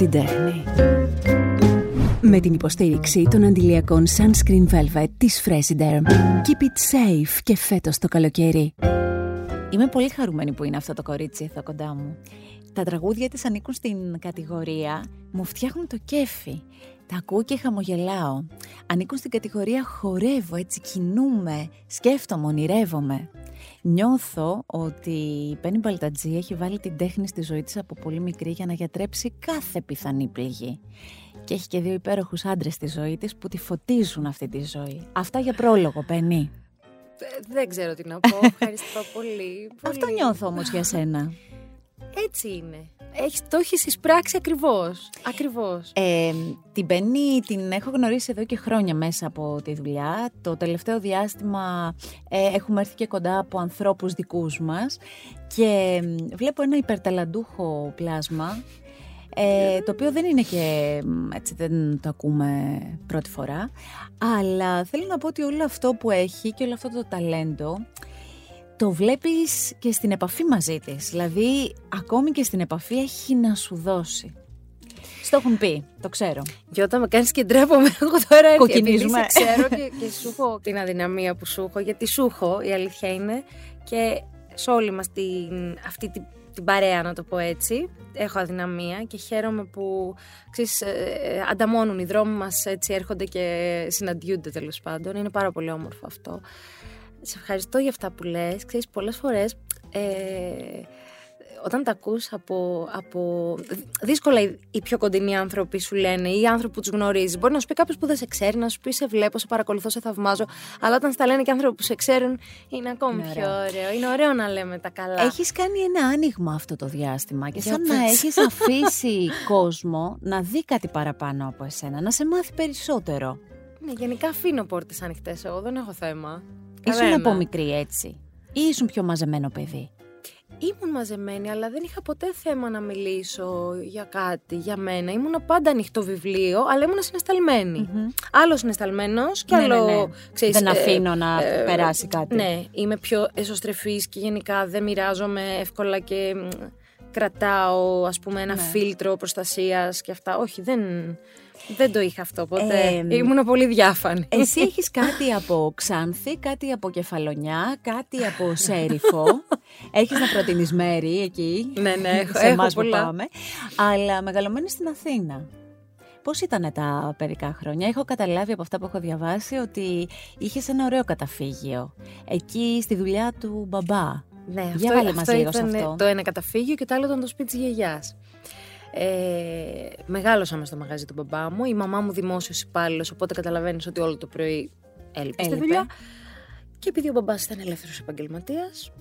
την τέχνη. Με την υποστήριξη των αντιλιακών Sunscreen Velvet της Fresiderm. Keep it safe και φέτος το καλοκαίρι. Είμαι πολύ χαρούμενη που είναι αυτό το κορίτσι εδώ κοντά μου. Τα τραγούδια της ανήκουν στην κατηγορία «Μου φτιάχνουν το κέφι». Τα ακούω και χαμογελάω. Ανήκουν στην κατηγορία «Χορεύω, έτσι κινούμε, σκέφτομαι, ονειρεύομαι». Νιώθω ότι η Πέννη Μπαλτατζή έχει βάλει την τέχνη στη ζωή της από πολύ μικρή για να γιατρέψει κάθε πιθανή πληγή. Και έχει και δύο υπέροχους άντρες στη ζωή της που τη φωτίζουν αυτή τη ζωή. Αυτά για πρόλογο, Πέννη. Δεν ξέρω τι να πω. Ευχαριστώ πολύ. Αυτό νιώθω όμως για σένα. Έτσι είναι. Έχεις, το έχεις εισπράξει ακριβώς. Ακριβώς. Ε, την Πέννη την έχω γνωρίσει εδώ και χρόνια μέσα από τη δουλειά. Το τελευταίο διάστημα ε, έχουμε έρθει και κοντά από ανθρώπους δικούς μας και βλέπω ένα υπερταλαντούχο πλάσμα ε, το οποίο δεν είναι και έτσι δεν το ακούμε πρώτη φορά αλλά θέλω να πω ότι όλο αυτό που έχει και όλο αυτό το ταλέντο το βλέπεις και στην επαφή μαζί της. Δηλαδή, ακόμη και στην επαφή έχει να σου δώσει. Στο έχουν πει, το ξέρω. Και όταν με κάνεις και ντρέπομαι, εγώ τώρα Κοκκινίζουμε. ξέρω και, και σου έχω την αδυναμία που σου έχω, γιατί σου έχω, η αλήθεια είναι. Και σε όλη μας την, αυτή την, την παρέα, να το πω έτσι, έχω αδυναμία και χαίρομαι που ξέρεις, ε, ε, ανταμώνουν οι δρόμοι μας, έτσι έρχονται και συναντιούνται τέλος πάντων. Είναι πάρα πολύ όμορφο αυτό σε ευχαριστώ για αυτά που λες. Ξέρεις, πολλές φορές ε, όταν τα ακούς από, από... Δύσκολα οι πιο κοντινοί άνθρωποι σου λένε ή οι άνθρωποι που τους γνωρίζεις. Μπορεί να σου πει κάποιος που δεν σε ξέρει, να σου πει σε βλέπω, σε παρακολουθώ, σε θαυμάζω. Αλλά όταν στα λένε και άνθρωποι που σε ξέρουν, είναι ακόμη πιο ωραίο. Είναι ωραίο να λέμε τα καλά. Έχεις κάνει ένα άνοιγμα αυτό το διάστημα και σαν να έχεις αφήσει κόσμο να δει κάτι παραπάνω από εσένα, να σε μάθει περισσότερο. Ναι, γενικά αφήνω πόρτες ανοιχτές εγώ, δεν έχω θέμα. Ήσουν από μικρή έτσι ή ήσουν πιο μαζεμένο παιδί. Ήμουν μαζεμένη, αλλά δεν είχα ποτέ θέμα να μιλήσω για κάτι, για μένα. Ήμουν πάντα ανοιχτό βιβλίο, αλλά ήμουν συναισθαλμένη. Mm-hmm. Άλλος συναισθαλμένο και ναι, άλλο. Ναι, ναι. Ξέρεις, δεν αφήνω να ε, περάσει κάτι. Ναι, είμαι πιο εσωστρεφής και γενικά δεν μοιράζομαι εύκολα και κρατάω ας πούμε ένα φίλτρο προστασίας και αυτά. Όχι, δεν, δεν το είχα αυτό ποτέ. Ε, Ήμουν πολύ διάφανη. Εσύ έχεις κάτι από Ξάνθη, κάτι από Κεφαλονιά, κάτι από Σέριφο. έχεις να προτείνεις μέρη εκεί. Ναι, ναι, έχω, σε έχω που πάμε. Αλλά μεγαλωμένη στην Αθήνα. Πώς ήταν τα περικά χρόνια; Έχω καταλάβει από αυτά που έχω διαβάσει ότι είχες ένα ωραίο καταφύγιο. Εκεί στη δουλειά του μπαμπά. Ναι, Για αυτό, αυτό ήταν αυτό. το ένα καταφύγιο και το άλλο ήταν το σπίτι της γιαγιάς. Ε, μεγάλωσα στο μαγαζί του μπαμπά μου. Η μαμά μου δημόσιος υπάλληλος, οπότε καταλαβαίνεις ότι όλο το πρωί έλειπε στη δουλειά. Και επειδή ο μπαμπάς ήταν ελεύθερος επαγγελματίας,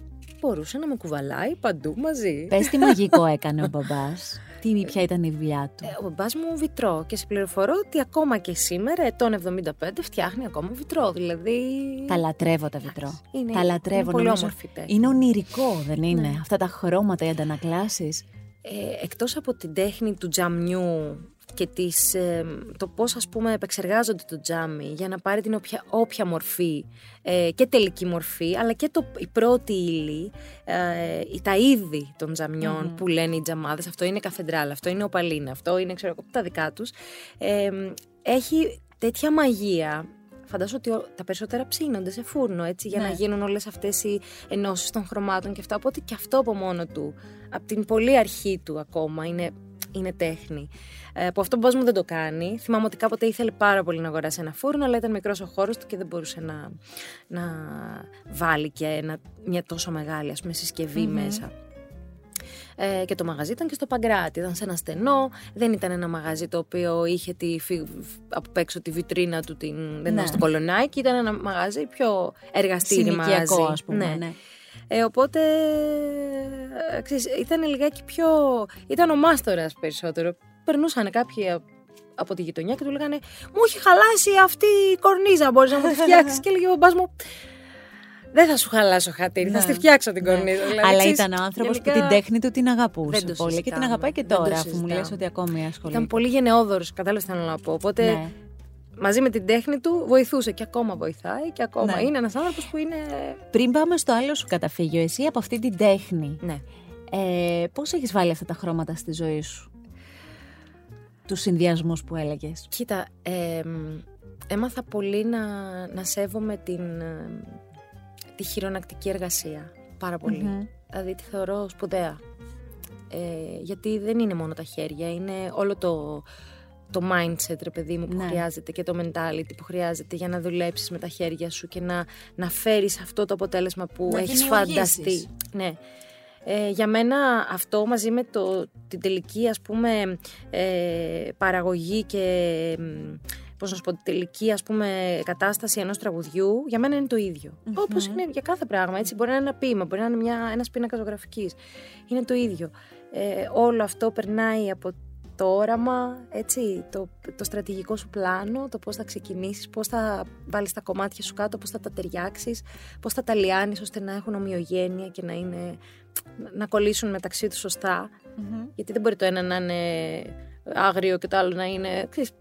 μπορούσε να με κουβαλάει παντού μαζί. Πες τι μαγικό έκανε ο μπαμπάς. Τι, ποια ήταν η δουλειά του. Ε, ο μπαμπάς μου βιτρό και σε πληροφορώ ότι ακόμα και σήμερα, ετών 75, φτιάχνει ακόμα βιτρό. Δηλαδή. Τα λατρεύω τα βιτρό. Είναι, τα λατρεύω. Είναι πολύ όμορφη Είναι ονειρικό, δεν είναι; Ναι. Αυτά τα χρώματα, οι αντανακλάσεις ε, εκτός από την τέχνη του τζαμιού και τις, ε, το πώς ας πούμε επεξεργάζονται το τζάμι για να πάρει την όποια, όποια μορφή ε, και τελική μορφή αλλά και το, η πρώτη ύλη, ε, τα είδη των τζαμιων που λένε οι τζαμάδες αυτό είναι καφεντράλ, αυτό είναι οπαλίνα, αυτό είναι ξέρω τα δικά τους ε, έχει τέτοια μαγεία Φαντάζομαι ότι τα περισσότερα ψήνονται σε φούρνο έτσι, για να ναι. γίνουν όλες αυτές οι ενώσεις των χρωμάτων και αυτά. Οπότε και αυτό από μόνο του, από την πολύ αρχή του ακόμα, είναι, είναι τέχνη. Ε, που αυτό ο μου δεν το κάνει. Θυμάμαι ότι κάποτε ήθελε πάρα πολύ να αγοράσει ένα φούρνο, αλλά ήταν μικρός ο χώρος του και δεν μπορούσε να, να βάλει και ένα, μια τόσο μεγάλη ας πούμε, μέσα. Ε, και το μαγαζί ήταν και στο Παγκράτη. Ήταν σε ένα στενό. Δεν ήταν ένα μαγαζί το οποίο είχε τη, από έξω τη βιτρίνα του. Την, δεν ήταν ναι. στο κολονάκι. Ήταν ένα μαγαζί πιο εργαστήρι μαγαζί. ας πούμε. Ναι. ναι. Ε, οπότε ε, ξέρεις, ήταν λιγάκι πιο. ήταν ο μάστορας περισσότερο. Περνούσαν κάποιοι από τη γειτονιά και του λέγανε Μου έχει χαλάσει αυτή η κορνίζα. Μπορείς να μου τη φτιάξεις. και έλεγε ο μπας μου δεν θα σου χαλάσω χατήρι, θα στη φτιάξω την ναι. κορνίζα. Δηλαδή, Αλλά ήταν ο άνθρωπος που την τέχνη του την αγαπούσε πολύ και την αγαπάει και τώρα, αφού μου λες ότι ακόμη ασχολείται. Ήταν πολύ γενναιόδωρος, κατάλαβες τι θέλω να πω. Οπότε ναι. Μαζί με την τέχνη του βοηθούσε και ακόμα βοηθάει και ακόμα ναι. είναι ένας άνθρωπος που είναι. Πριν πάμε στο άλλο σου καταφύγιο, εσύ από αυτή την τέχνη. Ναι. Ε, Πώς έχεις βάλει αυτά τα χρώματα στη ζωή σου, τους συνδυασμούς που έλεγες. Κοίτα, ε, έμαθα πολύ να, να σέβομαι την, ε, τη χειρονακτική εργασία. Πάρα Δηλαδή τη θεωρώ σπουδαία. Ε, γιατί δεν είναι μόνο τα χέρια, είναι όλο το, το mindset, ρε παιδί μου, που ναι. χρειάζεται και το mentality που χρειάζεται για να δουλέψεις με τα χέρια σου και να, να φέρεις αυτό το αποτέλεσμα που να έχεις φανταστεί. Ναι. Ε, για μένα αυτό μαζί με το, την τελική ας πούμε ε, παραγωγή και πώς να σου πω, την τελική ας πούμε κατάσταση ενός τραγουδιού για μένα είναι το ίδιο. Mm-hmm. Όπως είναι για κάθε πράγμα, έτσι μπορεί να είναι ένα ποίημα, μπορεί να είναι μια, ένας πίνακας ζωγραφικής. Είναι το ίδιο. Ε, όλο αυτό περνάει από το όραμα, έτσι, το, το στρατηγικό σου πλάνο, το πώς θα ξεκινήσεις, πώς θα βάλεις τα κομμάτια σου κάτω, πώς θα τα ταιριάξεις, πώς θα τα λιάνεις ώστε να έχουν ομοιογένεια και να, είναι, να κολλήσουν μεταξύ τους σωστα Γιατί δεν μπορεί το ένα να είναι άγριο και το άλλο να είναι... Ξέρεις,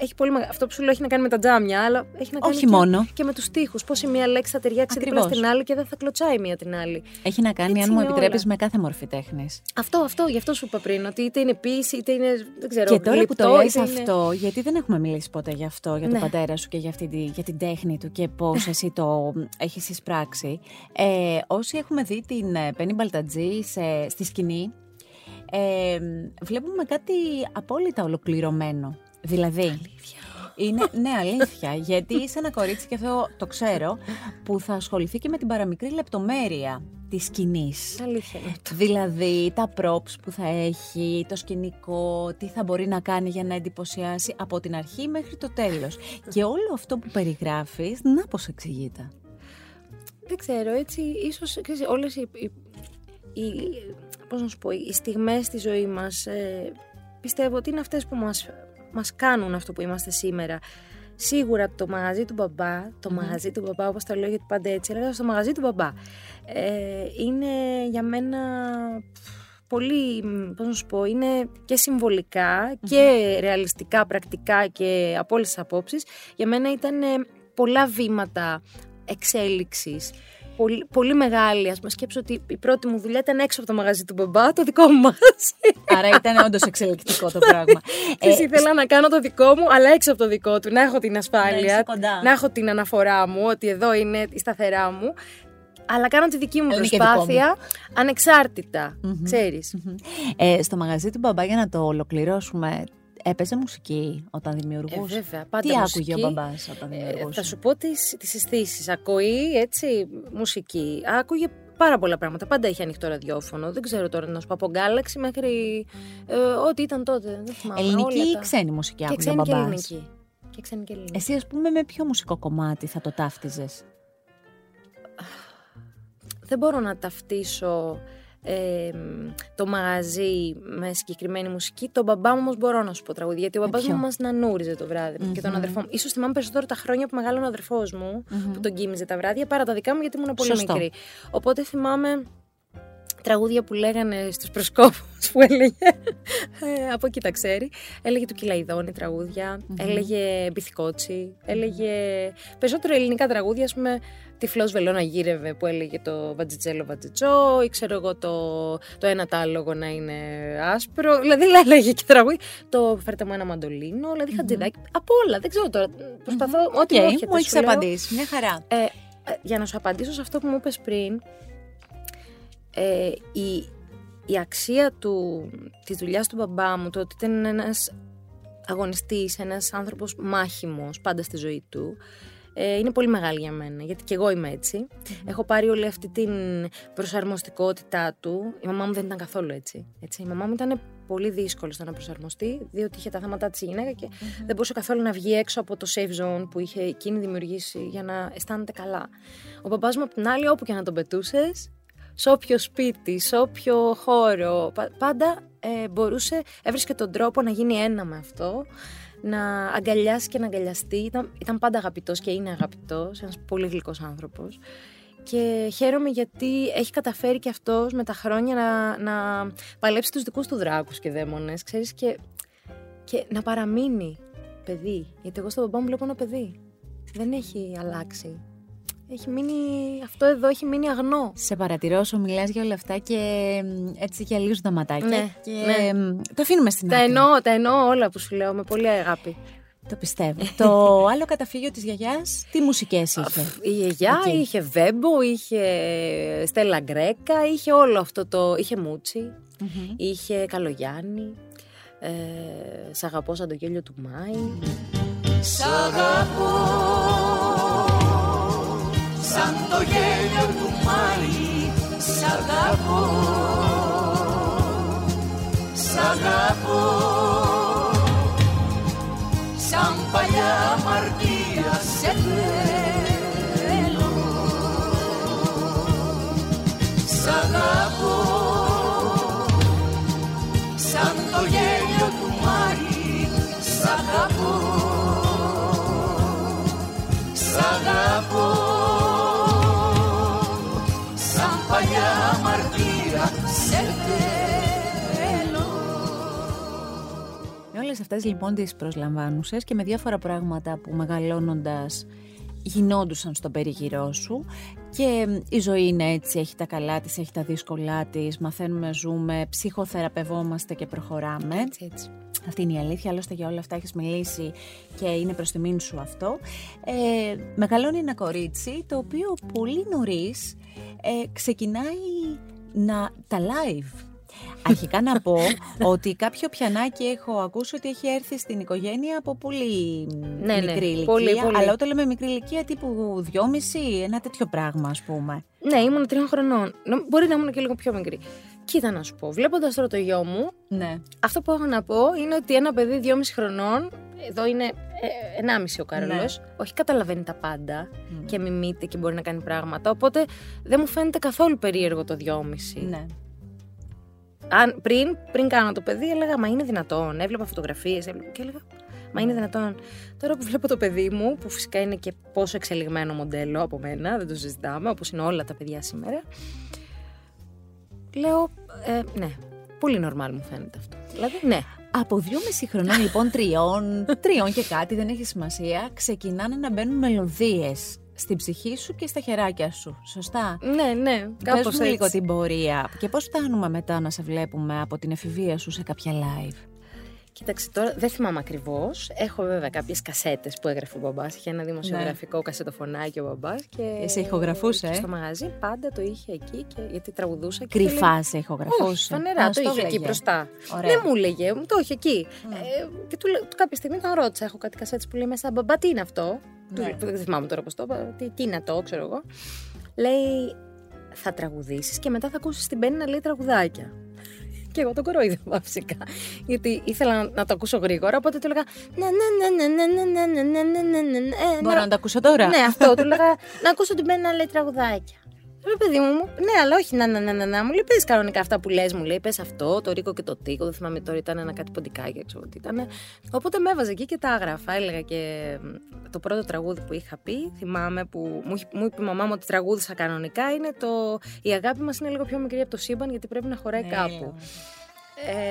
έχει πολύ Αυτό που σου λέω έχει να κάνει με τα τζάμια, αλλά έχει να κάνει Όχι και, μόνο. και με τους τοίχου. Πώς η μία λέξη θα ταιριάξει δίπλα στην άλλη και δεν θα κλωτσάει η μία την άλλη. Έχει να κάνει, Έτσι αν μου επιτρέπεις, με κάθε μορφή τέχνης. Αυτό, αυτό, γι' αυτό σου είπα πριν. Ότι είτε είναι ποιήση, είτε είναι. Δεν ξέρω, και τώρα που το λες αυτό, γιατί δεν έχουμε μιλήσει ποτέ γι' αυτό, για τον ναι. πατέρα σου και για, αυτή, για την τέχνη του και πώς εσύ το έχεις εισπράξει. Ε, όσοι έχουμε δει την Πέννη Μπαλτατζή στη σκηνή, ε, βλέπουμε κάτι απόλυτα ολοκληρωμένο. Δηλαδή, είναι, ναι, αλήθεια. Γιατί είσαι ένα κορίτσι, και αυτό το ξέρω, που θα ασχοληθεί και με την παραμικρή λεπτομέρεια της σκηνής. Αλήθεια. Δηλαδή, τα props που θα έχει, το σκηνικό, τι θα μπορεί να κάνει για να εντυπωσιάσει από την αρχή μέχρι το τέλος. και όλο αυτό που περιγράφεις, να πώς εξηγείται. Δεν ξέρω, έτσι, ίσως όλες οι, οι, οι, πώς να σου πω, οι στιγμές στη ζωή μας ε, πιστεύω ότι είναι αυτές που μας μας κάνουν αυτό που είμαστε σήμερα. Σίγουρα το μαγαζί του μπαμπά, το μαγαζί του μπαμπά όπως το λέω γιατί πάντα έτσι έλεγα, στο μαγαζί του μπαμπά ε, είναι για μένα πολύ, πώς να σου πω, είναι και συμβολικα και ρεαλιστικά, πρακτικά και από όλες τις απόψεις. Για μένα ήταν πολλά βήματα εξέλιξης πολύ, πολύ μεγάλη. Α πούμε, σκέψω ότι η πρώτη μου δουλειά ήταν έξω από το μαγαζί του μπαμπά, το δικό μου μαγαζί. Άρα ήταν όντως εξελικτικό το πράγμα. ε, ήθελα να κάνω το δικό μου, αλλά έξω από το δικό του. Να έχω την ασφάλεια, να, να έχω την αναφορά μου, ότι εδώ είναι η σταθερά μου. Αλλά κάνω τη δική μου προσπάθεια ανεξάρτητα, ξέρεις. Ε, στο μαγαζί του μπαμπά, για να το ολοκληρώσουμε, Έπαιζε μουσική όταν δημιουργούσε; Ε, βέβαια, πάντα Τι μουσική. άκουγε ο μπαμπάς όταν ε, δημιουργούσε; θα σου πω τις αισθήσεις. Ακούει έτσι μουσική. Άκουγε πάρα πολλά πράγματα. Πάντα είχε ανοιχτό ραδιόφωνο. Δεν ξέρω τώρα να σου πω από Galaxy μέχρι ε, ό,τι ήταν τότε. Δεν θυμάμαι. Ελληνική ή τα... ξένη μουσική άκουγε ο μπαμπάς. Και ελληνική. Και ξένη και ελληνική. Εσύ ας πούμε με ποιο μουσικό κομμάτι θα το ταύτιζες; Δεν μπορώ να ταυτίσω ε, το μαγαζί με συγκεκριμένη μουσική. Τον μπαμπά μου όμως μπορώ να σου πω τραγούδια. Γιατί ο μπαμπάς μου μας νανούριζε το βράδυ mm-hmm. και τον αδερφό μου. σω θυμάμαι περισσότερο τα χρόνια που μεγάλωνε ο αδερφός μου mm-hmm. που τον κοίμιζε τα βράδια παρά τα δικά μου γιατί ήμουν πολύ Σωστό. μικρή. Οπότε θυμάμαι τραγούδια που λέγανε στους προσκόπους που έλεγε, ε, από εκεί τα ξέρει, έλεγε του Κυλαϊδόνη τραγούδια, mm-hmm. έλεγε Μπιθικότσι, έλεγε περισσότερο ελληνικά τραγούδια, ας πούμε, Τυφλός Βελόνα γύρευε που έλεγε το βατζιτσέλο βατζιτσό ή ξέρω εγώ το, το ένα τάλογο να είναι άσπρο, δηλαδή έλεγε και τραγούδι, το φέρτε μου ένα μαντολίνο, δηλαδή mm-hmm. χατζηδάκι, από όλα, δεν ξέρω τώρα, προσπαθώ, mm-hmm. ό,τι okay, μου έρχεται. Μου έχεις απαντήσει, μια χαρά. Ε, ε, για να σου απαντήσω σε αυτό που μου είπες πριν, ε, η, η αξία του, της δουλειάς του μπαμπά μου, το ότι ήταν ένας αγωνιστής, ένας άνθρωπος μάχημος πάντα στη ζωή του, ε, είναι πολύ μεγάλη για μένα, γιατί και εγώ είμαι Έχω πάρει όλη αυτή την προσαρμοστικότητά του. Η μαμά μου δεν ήταν καθόλου έτσι. έτσι. Η μαμά μου ήταν πολύ δύσκολη στο να προσαρμοστεί, διότι είχε τα θέματα της γυναίκα και δεν μπορούσε καθόλου να βγει έξω από το safe zone που είχε εκείνη δημιουργήσει για να αισθάνεται καλά. Ο μπαμπάς μου, απ' την άλλη, όπου και να τον πετούσες, σε όποιο σπίτι, σε όποιο χώρο. Πάντα ε, μπορούσε, έβρισκε τον τρόπο να γίνει ένα με αυτό, να αγκαλιάσει και να αγκαλιαστεί. Ήταν, ήταν πάντα αγαπητός και είναι αγαπητός, ένας πολύ γλυκός άνθρωπος. Και χαίρομαι γιατί έχει καταφέρει και αυτός με τα χρόνια να, να παλέψει τους δικούς του δράκους και δαίμονες, ξέρεις, και, και να παραμείνει παιδί. Γιατί εγώ στον μπαμπά μου βλέπω ένα παιδί. Δεν έχει αλλάξει έχει μείνει, αυτό εδώ έχει μείνει αγνό. Σε παρατηρώ όσο μιλάς για όλα αυτά και μ, έτσι γυαλίζουν τα ματάκια Ναι, και ναι. μ, το αφήνουμε στην Τα άκρη. εννοώ, τα εννοώ όλα που σου λέω με πολύ αγάπη. Το πιστεύω. το άλλο καταφύγιο της γιαγιάς, τι μουσικές είχε; Η γιαγιά Εκεί. είχε Βέμπο, είχε Στέλλα Γκρέκα, είχε όλο αυτό το. είχε Μούτσι, Μμμ. είχε Καλογιάννη. Ε, σ' αγαπώ σαν το γέλιο του Μάη. Σ' αγαπώ σαν το γέλιο του Μάη Σ' αγαπώ όλες αυτές λοιπόν τις προσλαμβάνουσες και με διάφορα πράγματα που μεγαλώνοντας γινόντουσαν στον περιγυρό σου και μ, η ζωή είναι έτσι, έχει τα καλά της, έχει τα δύσκολά της, μαθαίνουμε, ζούμε, ψυχοθεραπευόμαστε και προχωράμε. Έτσι, έτσι. Αυτή είναι η αλήθεια, άλλωστε για όλα αυτά έχεις μιλήσει και είναι προς τιμήν σου αυτό. Ε, μεγαλώνει ένα κορίτσι το οποίο πολύ νωρίς ε, ξεκινάει να τα live. Αρχικά να πω ότι κάποιο πιανάκι έχω ακούσει ότι έχει έρθει στην οικογένεια από πολύ Ναι, ναι, μικρή ηλικία. πολύ, πολύ. Αλλά όταν λέμε μικρή ηλικία τύπου δυόμιση, ένα τέτοιο πράγμα ας πούμε. Ναι, ήμουν τριών χρονών. Νο- Μπορεί να ήμουν και λίγο πιο μικρή. Κοίτα να σου πω, βλέποντας τώρα το γιο μου, Ναι. αυτό που έχω να πω είναι ότι ένα παιδί δυόμιση χρονών, εδώ είναι ε, ενάμιση ο Κάρολο, Ναι. όχι καταλαβαίνει τα πάντα και μιμείται και μπορεί να κάνει πράγματα. Οπότε δεν μου φαίνεται καθόλου περίεργο το δυόμιση. ναι. Αν, πριν, πριν κάνω το παιδί, έλεγα Μα είναι δυνατόν. Έβλεπα φωτογραφίες και έλεγα Μα είναι δυνατόν. Τώρα που βλέπω το παιδί μου, που φυσικά είναι και πόσο εξελιγμένο μοντέλο από μένα, δεν το συζητάμε, όπως είναι όλα τα παιδιά σήμερα. Λέω, ε, ναι, πολύ normal μου φαίνεται αυτό. Δηλαδή, ναι. Από δυόμιση χρονών, λοιπόν, τριών, τριών και κάτι, δεν έχει σημασία, ξεκινάνε να μπαίνουν μελωδίες στην ψυχή σου και στα χεράκια σου. Σωστά. Ναι, ναι, Πες κάπως μου λίγο έτσι. την πορεία και πώς φτάνουμε μετά να σε βλέπουμε από την εφηβεία σου σε κάποια live. Κοίταξε, τώρα δεν θυμάμαι ακριβώς. Έχω βέβαια κάποιες κασέτες που έγραφε ο μπαμπάς. Είχε ένα δημοσιογραφικό κασετοφωνάκι ο μπαμπάς. Και... Ναι. Σε ηχογραφούσε, και ε; Στο μαγαζί πάντα το είχε εκεί και... γιατί τραγουδούσα. Και Κρυφά ήθελε- σε ηχογραφούσε. Όχι, φανερά, Α, το στο είχε εκεί έλεγε. μπροστά. Ωραία. Δεν μου έλεγε, μου το είχε εκεί. Ε, και του, λέ- του κάποια στιγμή τον ρώτησα, έχω κάτι κασέτες που λέει μέσα, μπαμπά τι είναι αυτό; Ναι. Του, δεν θυμάμαι τώρα πώς το είπα, τι, τι είναι αυτό, ξέρω εγώ. Λέει, θα τραγουδήσεις και μετά θα ακούσεις την Μπέννη να λέει τραγουδάκια. Και εγώ τον κοροϊδεύα φυσικά. Γιατί ήθελα να, να το ακούσω γρήγορα, οπότε του έλεγα. Ναι, ναι, ναι, ναι, ναι, ναι, ναι, ναι, ναι, ναι, ναι, ναι, ε, Μπορώ να το ακούσω τώρα. ναι, αυτό. Του έλεγα να ακούσω την Μπέννη να λέει τραγουδάκια. Ρε παιδί μου, μου- ναι, αλλά όχι να, να, να, να, να. Μου λέει, πες κανονικά αυτά που λες, μου λέει, πες αυτό, το ρίκο και το τίκο, δεν θυμάμαι τώρα, ήταν ένα κάτι ποντικάκι, ξέρω τι ήταν. Οπότε με έβαζε εκεί και τα έγραφα, έλεγα και μ, το πρώτο τραγούδι που είχα πει, θυμάμαι που μου, είχε- μου είπε η μαμά μου ότι τραγούδισα κανονικά, είναι το «Η αγάπη μας είναι λίγο πιο μικρή από το σύμπαν γιατί πρέπει να χωράει Ναι, κάπου».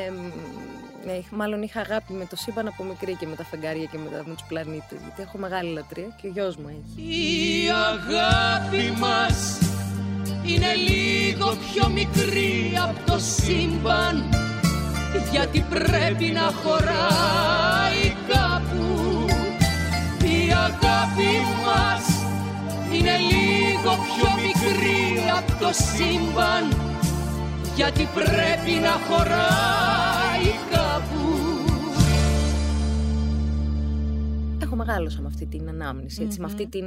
Ε, μ, ναι, μάλλον είχα αγάπη με το σύμπαν από μικρή και με τα φεγγάρια και με, τα, με τους πλανήτες, γιατί έχω μεγάλη λατρεία και ο γιος μου έχει. Η αγάπη μας είναι λίγο πιο μικρή από το σύμπαν γιατί πρέπει να χωράει κάπου. Η αγάπη μας είναι λίγο πιο μικρή από το σύμπαν γιατί πρέπει να χωράει κάπου. Έχω μεγάλωσα με αυτή την ανάμνηση, έτσι, με, αυτή την,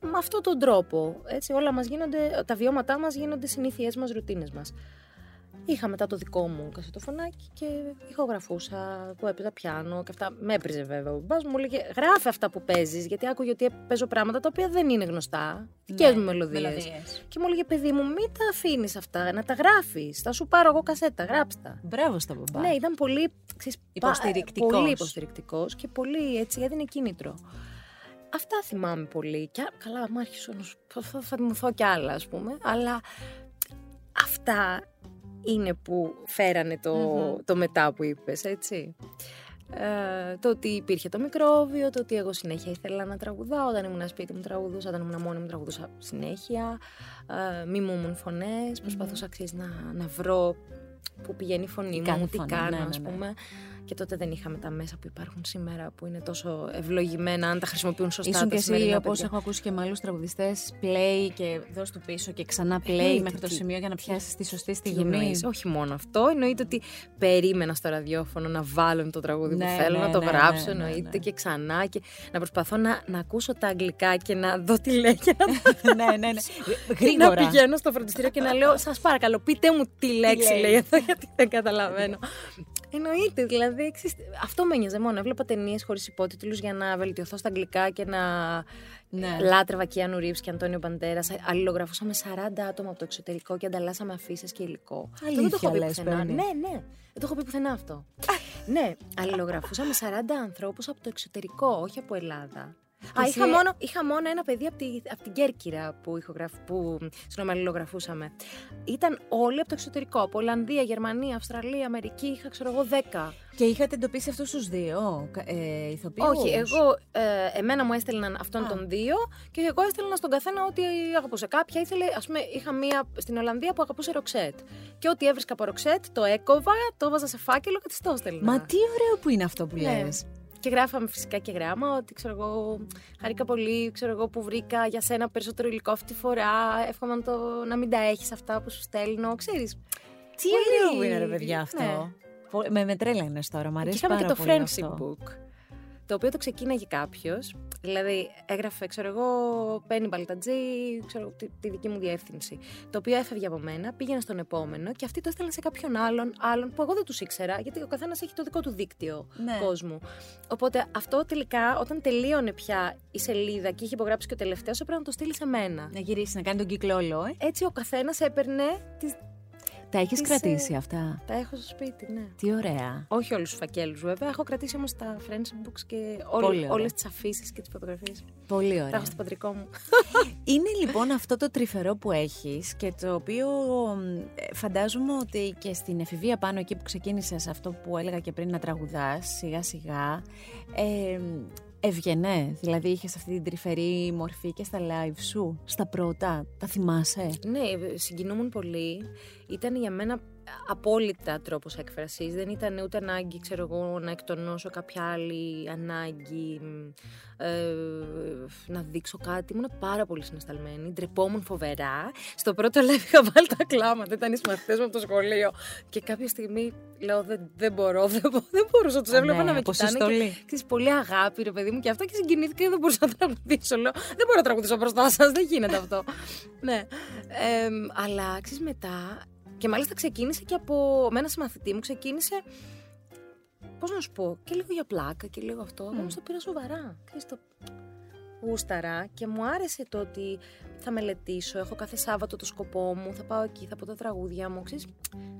με αυτόν τον τρόπο. Έτσι, όλα μας γίνονται, τα βιώματά μας γίνονται συνήθειές μας, ρουτίνες μας. Είχα μετά το δικό μου κασετοφωνάκι και ηχογραφούσα που έπαιζα πιάνο και αυτά. Με έπριζε βέβαια ο μπαμπάς μου, μου έλεγε γράφε αυτά που παίζεις γιατί άκουγε ότι παίζω πράγματα τα οποία δεν είναι γνωστά. Δικές μου μελωδίες. μελωδίες. Και μου έλεγε παιδί μου μην τα αφήνεις αυτά, να τα γράφεις. Θα σου πάρω εγώ κασέτα, γράψτα. Μπράβο στο μπαμπά. Ναι, ήταν πολύ ξέρεις, πα- Υποστηρικτικός. Πολύ υποστηρικτικός και πολύ έτσι έδινε κίνητρο. Αυτά θυμάμαι πολύ. Και α- καλά, μου άρχισε να σου θα, θα, θα θυμηθώ κι άλλα, ας πούμε. Αλλά αυτά είναι που φέρανε το, το μετά που είπες, έτσι. Ε, το ότι υπήρχε το μικρόβιο, το ότι εγώ συνέχεια ήθελα να τραγουδάω. Όταν ήμουν σπίτι μου τραγουδούσα, όταν ήμουν μόνη μου τραγουδούσα συνέχεια. Ε, μιμούμουν φωνές, προσπαθούσα αξίζει να, να βρω που πηγαίνει η φωνή Κάθε μου, τι φωνή, κάνω, ναι, ναι, ας ναι. πούμε. Και τότε δεν είχαμε τα μέσα που υπάρχουν σήμερα, που είναι τόσο ευλογημένα, αν τα χρησιμοποιούν σωστά Ήσουν τα και εσύ, σημερινά όπως παιδιά. έχω ακούσει και με άλλους τραγουδιστές, play και δώσ' του πίσω και ξανά play Εννοείται μέχρι το ότι- σημείο για να πιάσεις τη σωστή Τι στιγμή. εννοείς, Όχι μόνο αυτό. Εννοείται ότι περίμενα στο ραδιόφωνο να βάλω το τραγούδι Ναι, που θέλω, ναι, να το ναι, γράψω. ναι, ναι, εννοείται ναι. και ξανά και να προσπαθώ να, να ακούσω τα αγγλικά και να δω τι λέει και να, ναι, ναι, ναι. να Γρήγορα. πηγαίνω στο φροντιστήριο και να λέω Σας παρακαλώ, πείτε μου τι λέξη λέει. λέει εδώ, γιατί δεν καταλαβαίνω. Εννοείται, δηλαδή. ξέρεις, αυτό με ένοιαζε μόνο. Έβλεπα ταινίες χωρίς υπότιτλους για να βελτιωθώ στα αγγλικά και να. Ναι. Λάτρευα και Άνου Ρίβς και Αντώνιο Μπαντέρας. Αλληλογραφούσαμε 40 άτομα από το εξωτερικό και ανταλλάσσαμε αφήσεις και υλικό. Αυτό δεν το Αλήθεια έχω πει λες, πουθενά. παίρνει. Ναι, ναι. Δεν το έχω πει πουθενά αυτό. ναι, αλληλογραφούσαμε 40 ανθρώπους από το εξωτερικό, όχι από Ελλάδα. Α, εσύ- είχα, μόνο, είχα μόνο ένα παιδί από, τη, από την Κέρκυρα που, ηχογραφ, που συγγνώμη, αλληλογραφούσαμε. Ήταν όλοι από το εξωτερικό. Από Ολλανδία, Γερμανία, Αυστραλία, Αμερική. Είχα, ξέρω εγώ, 10. Και είχατε εντοπίσει αυτούς τους δύο ε, ηθοποιούς; Όχι, εγώ, ε, εμένα μου έστελναν αυτόν Α. τον δύο και εγώ έστελνα στον καθένα ό,τι αγαπούσε. Κάποια ήθελε, ας πούμε, είχα μία στην Ολλανδία που αγαπούσε ροξέτ. Και ό,τι έβρισκα από ροξέτ, το έκοβα, το έβαζα σε φάκελο και της το έστελνα. Μα τι ωραίο που είναι αυτό που Ναι. λες. Και γράφαμε φυσικά και γράμμα ότι ξέρω εγώ, χαρήκα πολύ ξέρω εγώ, που βρήκα για σένα περισσότερο υλικό αυτή τη φορά. Εύχομαι να, το, να μην τα έχεις αυτά που σου στέλνω. Ξέρεις, Τι Πολύ- ωραίο που είναι, ρε παιδιά, αυτό. Ναι. Πο- Με, με τρέλαινες τώρα, μου Και αρέσει είχαμε πάρα και το πολύ friendship αυτό. book. Το οποίο το ξεκίναγε κάποιος. Δηλαδή, έγραφε, ξέρω εγώ, παίρνει μπαλτατζή, ξέρω εγώ, τη, τη δική μου διεύθυνση. Το οποίο έφευγε από μένα, πήγαινε στον επόμενο και αυτοί το έστελναν σε κάποιον άλλον, άλλον που εγώ δεν τους ήξερα, γιατί ο καθένας έχει το δικό του δίκτυο Ναι. κόσμου. Οπότε αυτό τελικά, όταν τελείωνε πια η σελίδα και είχε υπογράψει και ο τελευταίος, έπρεπε να το στείλει σε μένα. Να γυρίσει, να κάνει τον κύκλο όλο, ε. Έτσι ο καθένας έπαιρνε. Τις... Τα έχεις Τις, κρατήσει ε, αυτά; Τα έχω στο σπίτι, ναι. Τι ωραία. Όχι όλους τους φακέλους, βέβαια. Έχω κρατήσει όμως τα friendship books και Πολύ ωραία. όλες τις αφήσεις και τις φωτογραφίες. Πολύ Τα ωραία. έχω στο πατρικό μου. Είναι λοιπόν αυτό το τρυφερό που έχεις και το οποίο μ, ε, φαντάζομαι ότι και στην εφηβεία πάνω εκεί που ξεκίνησες αυτό που έλεγα και πριν να τραγουδάς σιγά σιγά ε, έβγαινε, δηλαδή είχες αυτή την τρυφερή μορφή και στα live σου, στα πρώτα, τα θυμάσαι; ναι, συγκινούμουν πολύ. Ήταν για μένα απόλυτα τρόπος έκφρασης. Δεν ήταν ούτε ανάγκη, ξέρω εγώ, να εκτονώσω κάποια άλλη ανάγκη, ε, να δείξω κάτι. Ήμουν πάρα πολύ συναισθαλμένη, ντρεπόμουν φοβερά. Στο πρώτο live είχα βάλει τα κλάματα, ήταν οι συμμαθητές μου από το σχολείο. Και κάποια στιγμή λέω δεν, δεν μπορώ, δεν, μπο- δεν μπορούσα, τους Α, έβλεπα ναι, να με από κοιτάνε. συστολή. Και, ξέρεις, πολύ αγάπη ρε παιδί μου και αυτό και συγκινήθηκα και δεν μπορούσα να τραγουδήσω. Λέω, δεν μπορώ να τραγουδήσω μπροστά σας, δεν γίνεται αυτό. ναι. Ε, αλλά ξέρεις μετά. Και μάλιστα ξεκίνησε και από. Με ένα συμμαθητή μου ξεκίνησε. Πώς να σου πω, και λίγο για πλάκα και λίγο αυτό. Mm. Όμω το πήρα σοβαρά. Ξέρεις, το γούσταρα και μου άρεσε το ότι θα μελετήσω. Έχω κάθε Σάββατο το σκοπό μου. Θα πάω εκεί, θα πω τα τραγούδια μου. Ξέρεις,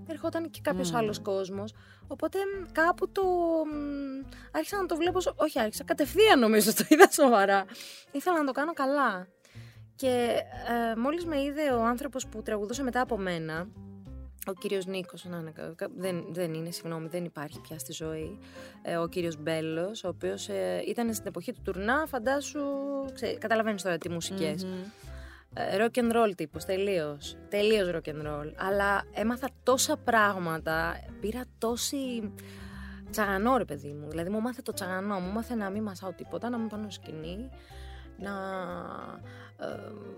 ερχόταν και κάποιος Μμμ. άλλος κόσμος. Οπότε μ, κάπου το. μ, άρχισα να το βλέπω. σο- Όχι, άρχισα κατευθείαν νομίζω το είδα σοβαρά. Ήθελα να το κάνω καλά. Και ε, μόλις με είδε ο άνθρωπος που τραγουδούσε μετά από μένα, ο κύριος Νίκος, να είναι κα- κα- δεν, δεν είναι, συγγνώμη, δεν υπάρχει πια στη ζωή, ε, ο κύριος Μπέλος, ο οποίος ε, ήταν στην εποχή του τουρνά, φαντάσου, ξέ, καταλαβαίνεις τώρα τι μουσικές. Ε, rock and roll τύπος, τελείως. Τελείως rock and roll. Αλλά έμαθα τόσα πράγματα, πήρα τόση... Τσαγανό ρε παιδί μου. Δηλαδή μου μάθε το τσαγανό, μου μάθε να μην μασάω τίποτα, να μην πάνω στο σκηνή, να... Ε,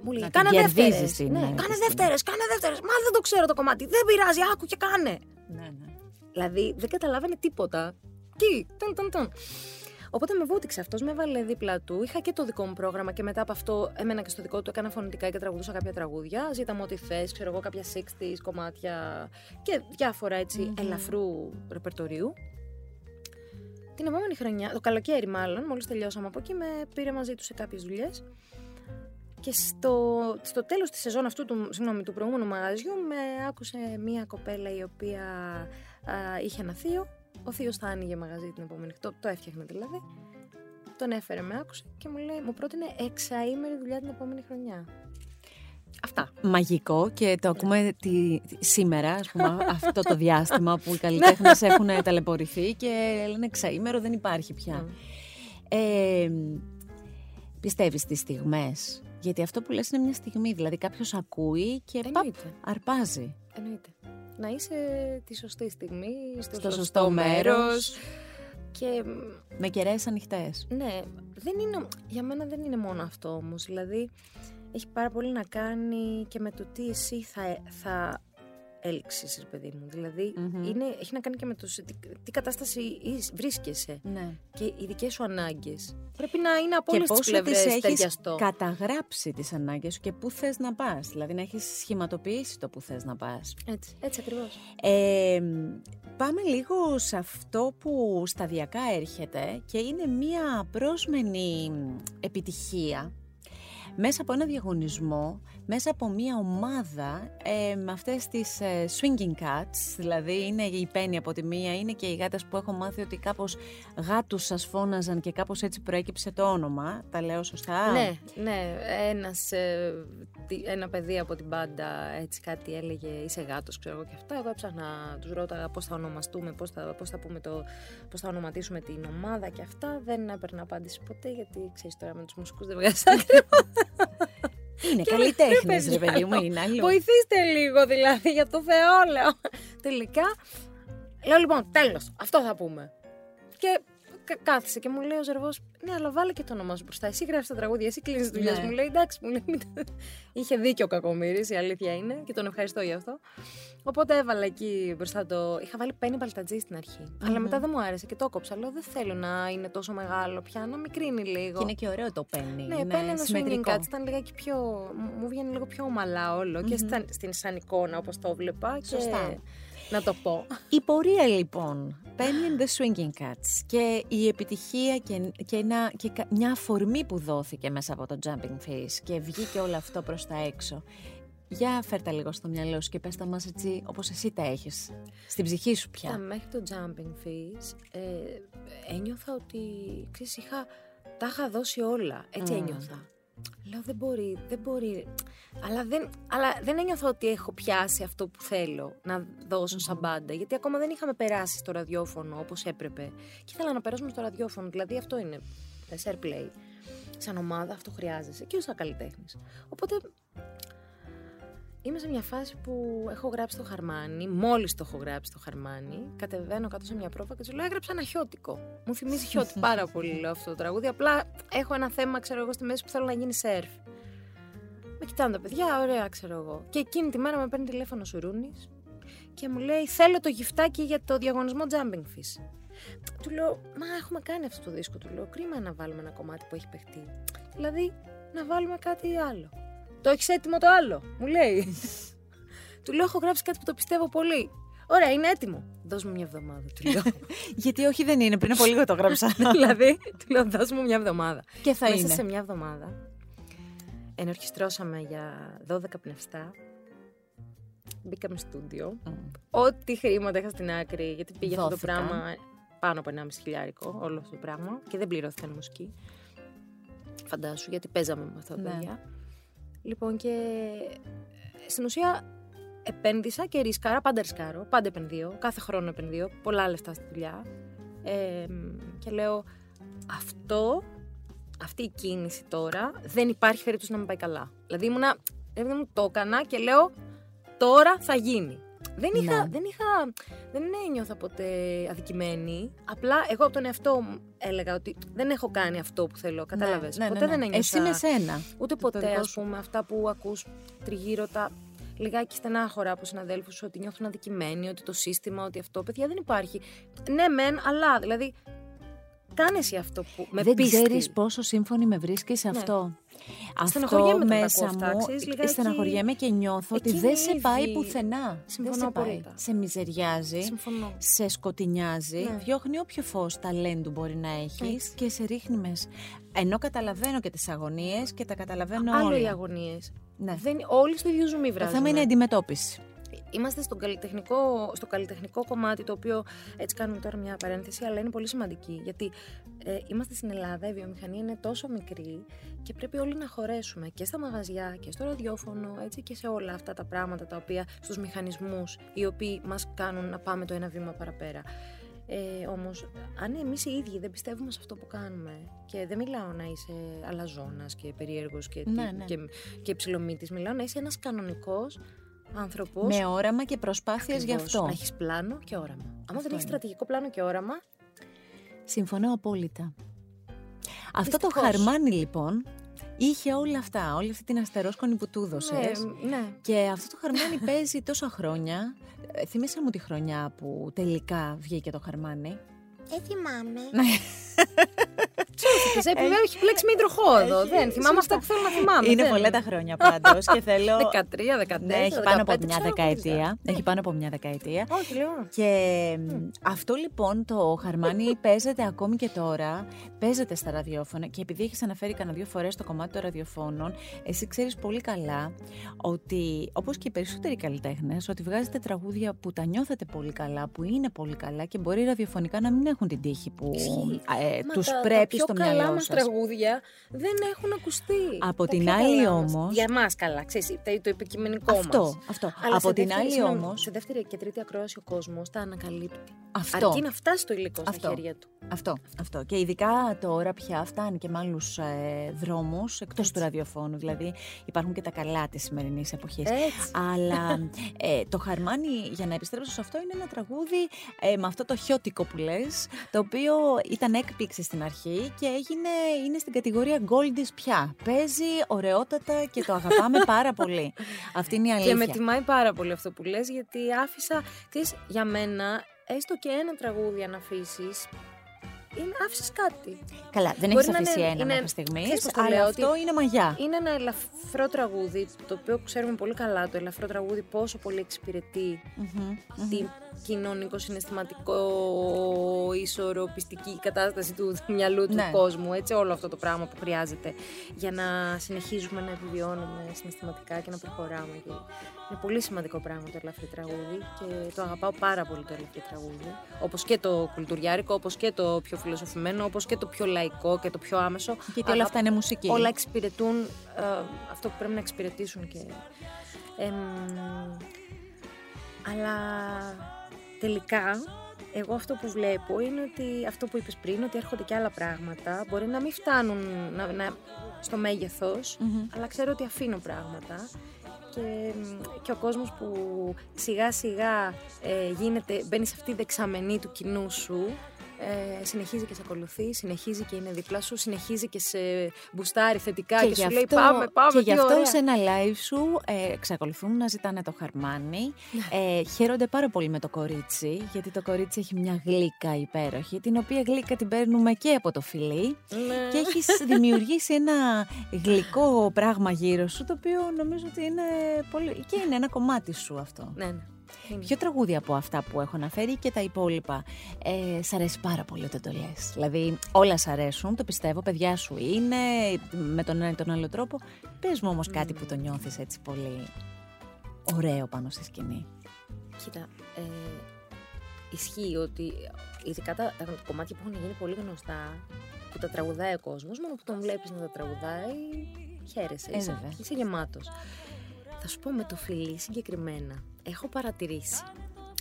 μου λέει, Να την κάνε κερδίζεις δεύτερες. την, Ναι, ε, κάνε της στιγμή. δεύτερες, κάνε δεύτερες. Μα δεν το ξέρω το κομμάτι. Δεν πειράζει, άκου και κάνε. Ναι, ναι. Δηλαδή δεν καταλάβαινε τίποτα. Τι, τον, τον, τον. Οπότε με βούτυξε αυτός, με έβαλε δίπλα του. Είχα και το δικό μου πρόγραμμα και μετά από αυτό έμενα και στο δικό του. Έκανα φωνητικά και τραγουδούσα κάποια τραγούδια. Ζήταμε ό,τι θες, ξέρω εγώ, κάποια 60s κομμάτια και διάφορα έτσι ελαφρού ρεπερτορίου. Την επόμενη χρονιά, το καλοκαίρι μάλλον, μόλις τελειώσαμε από εκεί, με πήρε μαζί του σε κάποιες δουλειές. Και στο, στο τέλος της σεζόν αυτού του, συγγνώμη, του προηγούμενου μαγαζιού με άκουσε μία κοπέλα η οποία α, είχε ένα θείο. Ο θείος θα άνοιγε μαγαζί την επόμενη, το, το έφτιαχνε δηλαδή. Τον έφερε, με άκουσε και μου λέει, μου πρότεινε εξαήμερη δουλειά την επόμενη χρονιά. Αυτά. Μαγικό και το ακούμε τη, τη- σήμερα, ας πούμε, αυτό το διάστημα που οι καλλιτέχνες έχουν ταλαιπωρηθεί και λένε ξαήμερο δεν υπάρχει πια. Ε, πιστεύεις στις στιγμές, γιατί αυτό που λες είναι μια στιγμή, δηλαδή κάποιος ακούει και παπ, Εννοείται. αρπάζει. Εννοείται. Να είσαι τη σωστή στιγμή, στο, Στο σωστό, σωστό μέρος. μέρος. Και Με κεραίες ανοιχτές. ναι, δεν είναι, για μένα δεν είναι μόνο αυτό όμως. Δηλαδή, έχει πάρα πολύ να κάνει και με το τι εσύ θα, θα έλξεις, ρε παιδί μου. δηλαδη Μμμ. είναι, έχει να κάνει και με το σε τι, τι κατάσταση είσαι- βρίσκεσαι Ναι. και οι δικές σου ανάγκες. Πρέπει να είναι από Και όλες τις πόσο πλευρές τις έχεις ταιριαστό. καταγράψει τις ανάγκες σου και πού θες να πας. Δηλαδή να έχεις σχηματοποιήσει το που θες να πας. Έτσι, έτσι ακριβώς. Ε, πάμε λίγο σε αυτό που σταδιακά έρχεται και είναι μία πρόσμενη επιτυχία μέσα από ένα διαγωνισμό, μέσα από μία ομάδα ε, με αυτές τις ε, swinging cats, δηλαδή είναι η Πέννη από τη μία, είναι και οι γάτες που έχω μάθει ότι κάπως γάτους σας φώναζαν και κάπως έτσι προέκυψε το όνομα, τα λέω σωστά; Ναι, ναι. Ένας, ε, τι- ένα παιδί από την μπάντα έτσι κάτι έλεγε είσαι γάτος ξέρω εγώ και αυτά. Εγώ έψαχνα, τους ρώταγα πώς θα ονομαστούμε, πώς θα, πώς θα, πούμε το, πώς θα ονοματίσουμε την ομάδα και αυτά. Δεν έπαιρνα απάντηση ποτέ γιατί ξέρεις τώρα με τους μουσικούς δεν βγάζεις άκρη. Είναι Και καλλιτέχνες ρε ρε παιδί μου, είναι αλλού. Βοηθήστε λίγο δηλαδή για το Θεό λέω. Τελικά λέω λοιπόν τέλος αυτό θα πούμε. Και κα- κάθισε και μου λέει ο Ζερβός ναι αλλά βάλε και το όνομά σου μπροστά. Εσύ γράφεις τα τραγούδια, εσύ κλείνεις τη δουλειά Ναι. σου. Μου λέει εντάξει μου λέει. μην τα-» Είχε δίκιο ο Κακομύρης, η αλήθεια είναι και τον ευχαριστώ γι' αυτό. Οπότε έβαλα εκεί μπροστά το. Είχα βάλει πένι μπαλτατζή στην αρχη Αλλά μετά δεν μου άρεσε και το κόψα. Λέω δεν θέλω να είναι τόσο μεγάλο πια, να μικρύνει λίγο. Και είναι και ωραίο το πένι. Ναι, είναι πέντε ένα swinging συμμετρικό. cats ήταν λιγάκι πιο. μου- Μου βγαίνει λίγο πιο ομαλά όλο και στα, στην σαν εικόνα όπως το βλέπα. Και Σωστά. να το πω. Η πορεία λοιπόν, Penny and the Swinging Cats και η επιτυχία και, και, ένα, και κα- μια αφορμή που δόθηκε μέσα από το Jumping Face και βγήκε όλο αυτό προς τα έξω. Για φέρτα λίγο στο μυαλό σου και πες τα μας έτσι όπως εσύ τα έχεις στην ψυχή σου Κοίτα, πια. μέχρι το jumping fees ε, ένιωθα ότι ξέρεις, είχα, τα είχα δώσει όλα. Έτσι Μμμ. ένιωθα. Λέω δεν μπορεί, δεν μπορεί. Αλλά δεν, αλλά δεν ένιωθα ότι έχω πιάσει αυτό που θέλω να δώσω σαν μπάντα. Γιατί ακόμα δεν είχαμε περάσει στο ραδιόφωνο όπως έπρεπε. Και ήθελα να περάσουμε στο ραδιόφωνο. Δηλαδή αυτό είναι ε, share play. Σαν ομάδα αυτό χρειάζεσαι και ως σαν καλλιτέχνης. Οπότε Είμαι σε μια φάση που έχω γράψει το χαρμάνι, μόλις το έχω γράψει το χαρμάνι. Κατεβαίνω κάτω σε μια πρόβα και του λέω: Έγραψα ένα χιώτικο. Μου θυμίζει χιώτη πάρα πολύ, λέω αυτό το τραγούδι. Απλά έχω ένα θέμα, ξέρω εγώ, στη μέση που θέλω να γίνει σερφ. Με κοιτάνε τα παιδιά, ωραία, ξέρω εγώ. Και εκείνη τη μέρα με παίρνει τηλέφωνο ο Σουρούνης και μου λέει: Θέλω το γυφτάκι για το διαγωνισμό Jumping Fish. Του λέω: Μα έχουμε κάνει αυτό το δίσκο. Του λέω: Κρίμα να βάλουμε ένα κομμάτι που έχει παιχτεί. Δηλαδή, να βάλουμε κάτι άλλο. Το έχεις έτοιμο το άλλο, μου λέει. του λέω: Έχω γράψει κάτι που το πιστεύω πολύ. Ωραία, είναι έτοιμο. Δώσ' μου μια εβδομάδα, του λέω. Γιατί όχι δεν είναι, πριν από λίγο το γράψα. δηλαδή, του λέω: Δώσ' μου μια εβδομάδα. και θα Μέσα είναι. σε μια εβδομάδα ενορχιστρώσαμε για 12 πνευστά. Μπήκαμε στούντιο. Μμ. Ό,τι χρήματα είχα στην άκρη, γιατί πήγε αυτό το Δόθηκαν. πράγμα πάνω από 1,5 χιλιάρικο, όλο αυτό το πράγμα. Και δεν πληρώθηκαν η μουσική. Φαντάσου, γιατί παίζαμε με αυτά τα Ναι. παιδιά. Λοιπόν, και ε, στην ουσία επένδυσα και ρίσκαρα, πάντα ρισκάρω, πάντα επενδύω, κάθε χρόνο επενδύω, πολλά λεφτά στη δουλειά. Ε, και λέω, αυτό, αυτή η κίνηση τώρα, δεν υπάρχει περίπτωση να μην πάει καλά. Δηλαδή ήμουνα, δεν μου το έκανα και λέω, τώρα θα γίνει. Δεν είχα, Ναι. δεν είχα, δεν ένιωθα ποτέ αδικημένη. Απλά εγώ από τον εαυτό μου έλεγα ότι δεν έχω κάνει αυτό που θέλω. Κατάλαβες. Ναι, ναι, ποτέ ναι, ναι. δεν ένιωσα. Εσύ με σένα. Ούτε Το ποτέ, δικό ας σου. πούμε, αυτά που ακούς τριγύρω τα λιγάκι στενάχωρα από συναδέλφους σου, ότι νιώθουν αδικημένοι, ότι το σύστημα, ότι αυτό, παιδιά δεν υπάρχει. Ναι, μεν, αλλά, δηλαδή, κάνε εσύ αυτό που με δεν πίστη. ξέρεις πόσο σύμφωνη με βρίσκεις σε Ναι. αυτό. Αυτό Στεναχωριέμαι όταν τα μέσα ακούω αυτά, μου, ξέρεις, λιγάκι- στεναχωριέμαι και νιώθω ότι Εκείνη δεν σε πάει ήδη- πουθενά. Συμφωνώ δεν σε πάει. απόλυτα. Σε μιζεριάζει, Συμφωνώ. σε σκοτεινιάζει, Ναι. διώχνει όποιο φως ταλέντου μπορεί να έχεις Έτσι. και σε ρίχνει μέσα. Ενώ καταλαβαίνω και τις αγωνίες και τα καταλαβαίνω Άλλο όλα. οι αγωνίες. Ναι. Δεν, όλοι στο ίδιο ζουμί Το βράζουν. θέμα είναι η αντιμετώπιση. Είμαστε στον καλλιτεχνικό, στο καλλιτεχνικό κομμάτι, το οποίο έτσι κάνουμε τώρα μια παρένθεση, αλλά είναι πολύ σημαντική. Γιατί ε, είμαστε στην Ελλάδα, η βιομηχανία είναι τόσο μικρή και πρέπει όλοι να χωρέσουμε και στα μαγαζιά και στο ραδιόφωνο έτσι, και σε όλα αυτά τα πράγματα τα οποία στους μηχανισμούς οι οποίοι μας κάνουν να πάμε το ένα βήμα παραπέρα. Ε, Όμως, αν εμείς οι ίδιοι δεν πιστεύουμε σε αυτό που κάνουμε, και δεν μιλάω να είσαι αλαζόνας και περίεργος και, Ναι, ναι. και, και ψιλομύτης, μιλάω να είσαι ένας κανονικός άνθρωπος. Με όραμα και προσπάθειες γι' αυτό. Να έχεις πλάνο και όραμα. Άμα δεν είναι. έχει στρατηγικό πλάνο και όραμα, Συμφωνώ απόλυτα. Αυτό το Δυστυχώς. χαρμάνι λοιπόν είχε όλα αυτά, όλη αυτή την αστερόσκονη που του έδωσες. ναι, ναι. Και αυτό το χαρμάνι παίζει τόσα χρόνια. Ε, Θυμήσαμε μου τη χρονιά που τελικά βγήκε το χαρμάνι. Δεν θυμάμαι. Της έπειτα έχει πλέξει με υδροχόδο. Δεν θυμάμαι αυτά που θέλω να θυμάμαι. Είναι δεν- πολλά τα χρόνια πάντως και θέλω. 13, 14, Ναι, έχει πάνω από 15, μια ξέρω, δεκαετία. Έχει πάνω από μια δεκαετία. Όχι, λέω. Και μ, αυτό λοιπόν το χαρμάνι παίζεται ακόμη και τώρα. Παίζεται στα ραδιόφωνα και επειδή έχεις αναφέρει κανένα δύο φορές το κομμάτι των ραδιοφώνων, εσύ ξέρεις πολύ καλά ότι όπως και οι περισσότεροι καλλιτέχνες, ότι βγάζετε τραγούδια που τα νιώθετε πολύ καλά, που είναι πολύ καλά και μπορεί ραδιοφωνικά να μην έχουν την τύχη που Ισχύει. ε, Μα τους τα- πρέπει τα στο πιο καλά μυαλό μας σας. τραγούδια δεν έχουν ακουστεί. Από Τα την πιο άλλη καλά μας. όμως- Για μας καλά, ξέρεις, το, το επικειμενικό Αυτό, μας. αυτό. Αλλά Από σε την δεύτερη, άλλη συγγνώμη, όμως- Σε δεύτερη και τρίτη ακρόαση ο κόσμος τα ανακαλύπτει. Αυτό. Αρκεί να φτάσει το υλικό Αυτό. στα χέρια του. Αυτό, αυτό. Και ειδικά τώρα πια φτάνει και με άλλους ε, δρόμους εκτός του ραδιοφώνου. Δηλαδή υπάρχουν και τα καλά της σημερινής εποχής. Έτσι. Αλλά ε, το χαρμάνι, για να επιστρέψω σε αυτό, είναι ένα τραγούδι ε, με αυτό το χιώτικο που λες, το οποίο ήταν έκπληξη στην αρχή και έγινε, είναι στην κατηγορία Goldies πια. Παίζει ωραιότατα και το αγαπάμε πάρα πολύ. Αυτή είναι η αλήθεια. Και με τιμάει πάρα πολύ αυτό που λες γιατί άφησα, ξέρεις, για μένα, έστω και ένα τραγούδι αν αφήσει. Είναι, άφησες κάτι. Καλά, δεν Μπορεί έχει να αφήσει είναι- ένα είναι- μέχρι στιγμής, ξέρεις πώς το αλλά λέω, αυτό ότι είναι μαγιά. Είναι ένα ελαφρό τραγούδι, το οποίο ξέρουμε πολύ καλά, το ελαφρό τραγούδι πόσο πολύ εξυπηρετεί Μμμ, την κοινωνικο-συναισθηματικό ισορροπιστική κατάσταση του μυαλού του Ναι. κόσμου, έτσι όλο αυτό το πράγμα που χρειάζεται για να συνεχίζουμε να επιβιώνουμε συναισθηματικά και να προχωράμε. Και είναι πολύ σημαντικό πράγμα το ελαφρύ τραγούδι και το αγαπάω πάρα πολύ το ελαφρύ τραγούδι. Όπως και το κουλτουριάρικο, όπως και το πιο φιλοσοφημένο, όπως και το πιο λαϊκό και το πιο άμεσο. Γιατί όλα Αγαπ- αυτά είναι μουσική. Όλα εξυπηρετούν ε, αυτό που πρέπει να εξυπηρετήσουν και... εμ, αλλά τελικά εγώ αυτό που βλέπω είναι ότι αυτό που είπες πριν, ότι έρχονται και άλλα πράγματα, μπορεί να μην φτάνουν να, να- στο μεγεθος Μμμ. αλλά ξέρω ότι αφήνω πράγματα και, και ο κόσμος που σιγά σιγά ε, γίνεται, μπαίνει σε αυτή τη δεξαμενή του κοινού σου, ε, συνεχίζει και σε ακολουθεί, συνεχίζει και είναι δίπλα σου, συνεχίζει και σε μπουστάρει θετικά και, γι' σου λέει αυτό- πάμε, πάμε, Και τι γι' αυτό ωραία. σε ένα live σου ε, εξακολουθούν να ζητάνε το χαρμάνι. Ε, χαίρονται πάρα πολύ με το κορίτσι, γιατί το κορίτσι έχει μια γλύκα υπέροχη, την οποία γλύκα την παίρνουμε και από το φιλί. Ναι. Και έχεις δημιουργήσει ένα γλυκό πράγμα γύρω σου, το οποίο νομίζω ότι είναι πολύ... και είναι ένα κομμάτι σου αυτό. Ναι, ναι. Είναι. Ποιο τραγούδι από αυτά που έχω αναφέρει και τα υπόλοιπα ε, σ' αρέσει πάρα πολύ όταν το λες; Δηλαδή όλα σ' αρέσουν, το πιστεύω, παιδιά σου είναι, με τον ένα ή τον άλλο τρόπο. Πες μου όμως κάτι που το νιώθεις έτσι πολύ ωραίο πάνω στη σκηνή. Κοίτα, ε, ισχύει ότι ειδικά τα, τα κομμάτια που έχουν γίνει πολύ γνωστά, που τα τραγουδάει ο κόσμος, μόνο που τον βλέπεις να τα τραγουδάει, χαίρεσαι, Ε, είσαι, βέβαια. είσαι γεμάτος. Θα σου πω με το φιλί συγκεκριμένα, έχω παρατηρήσει.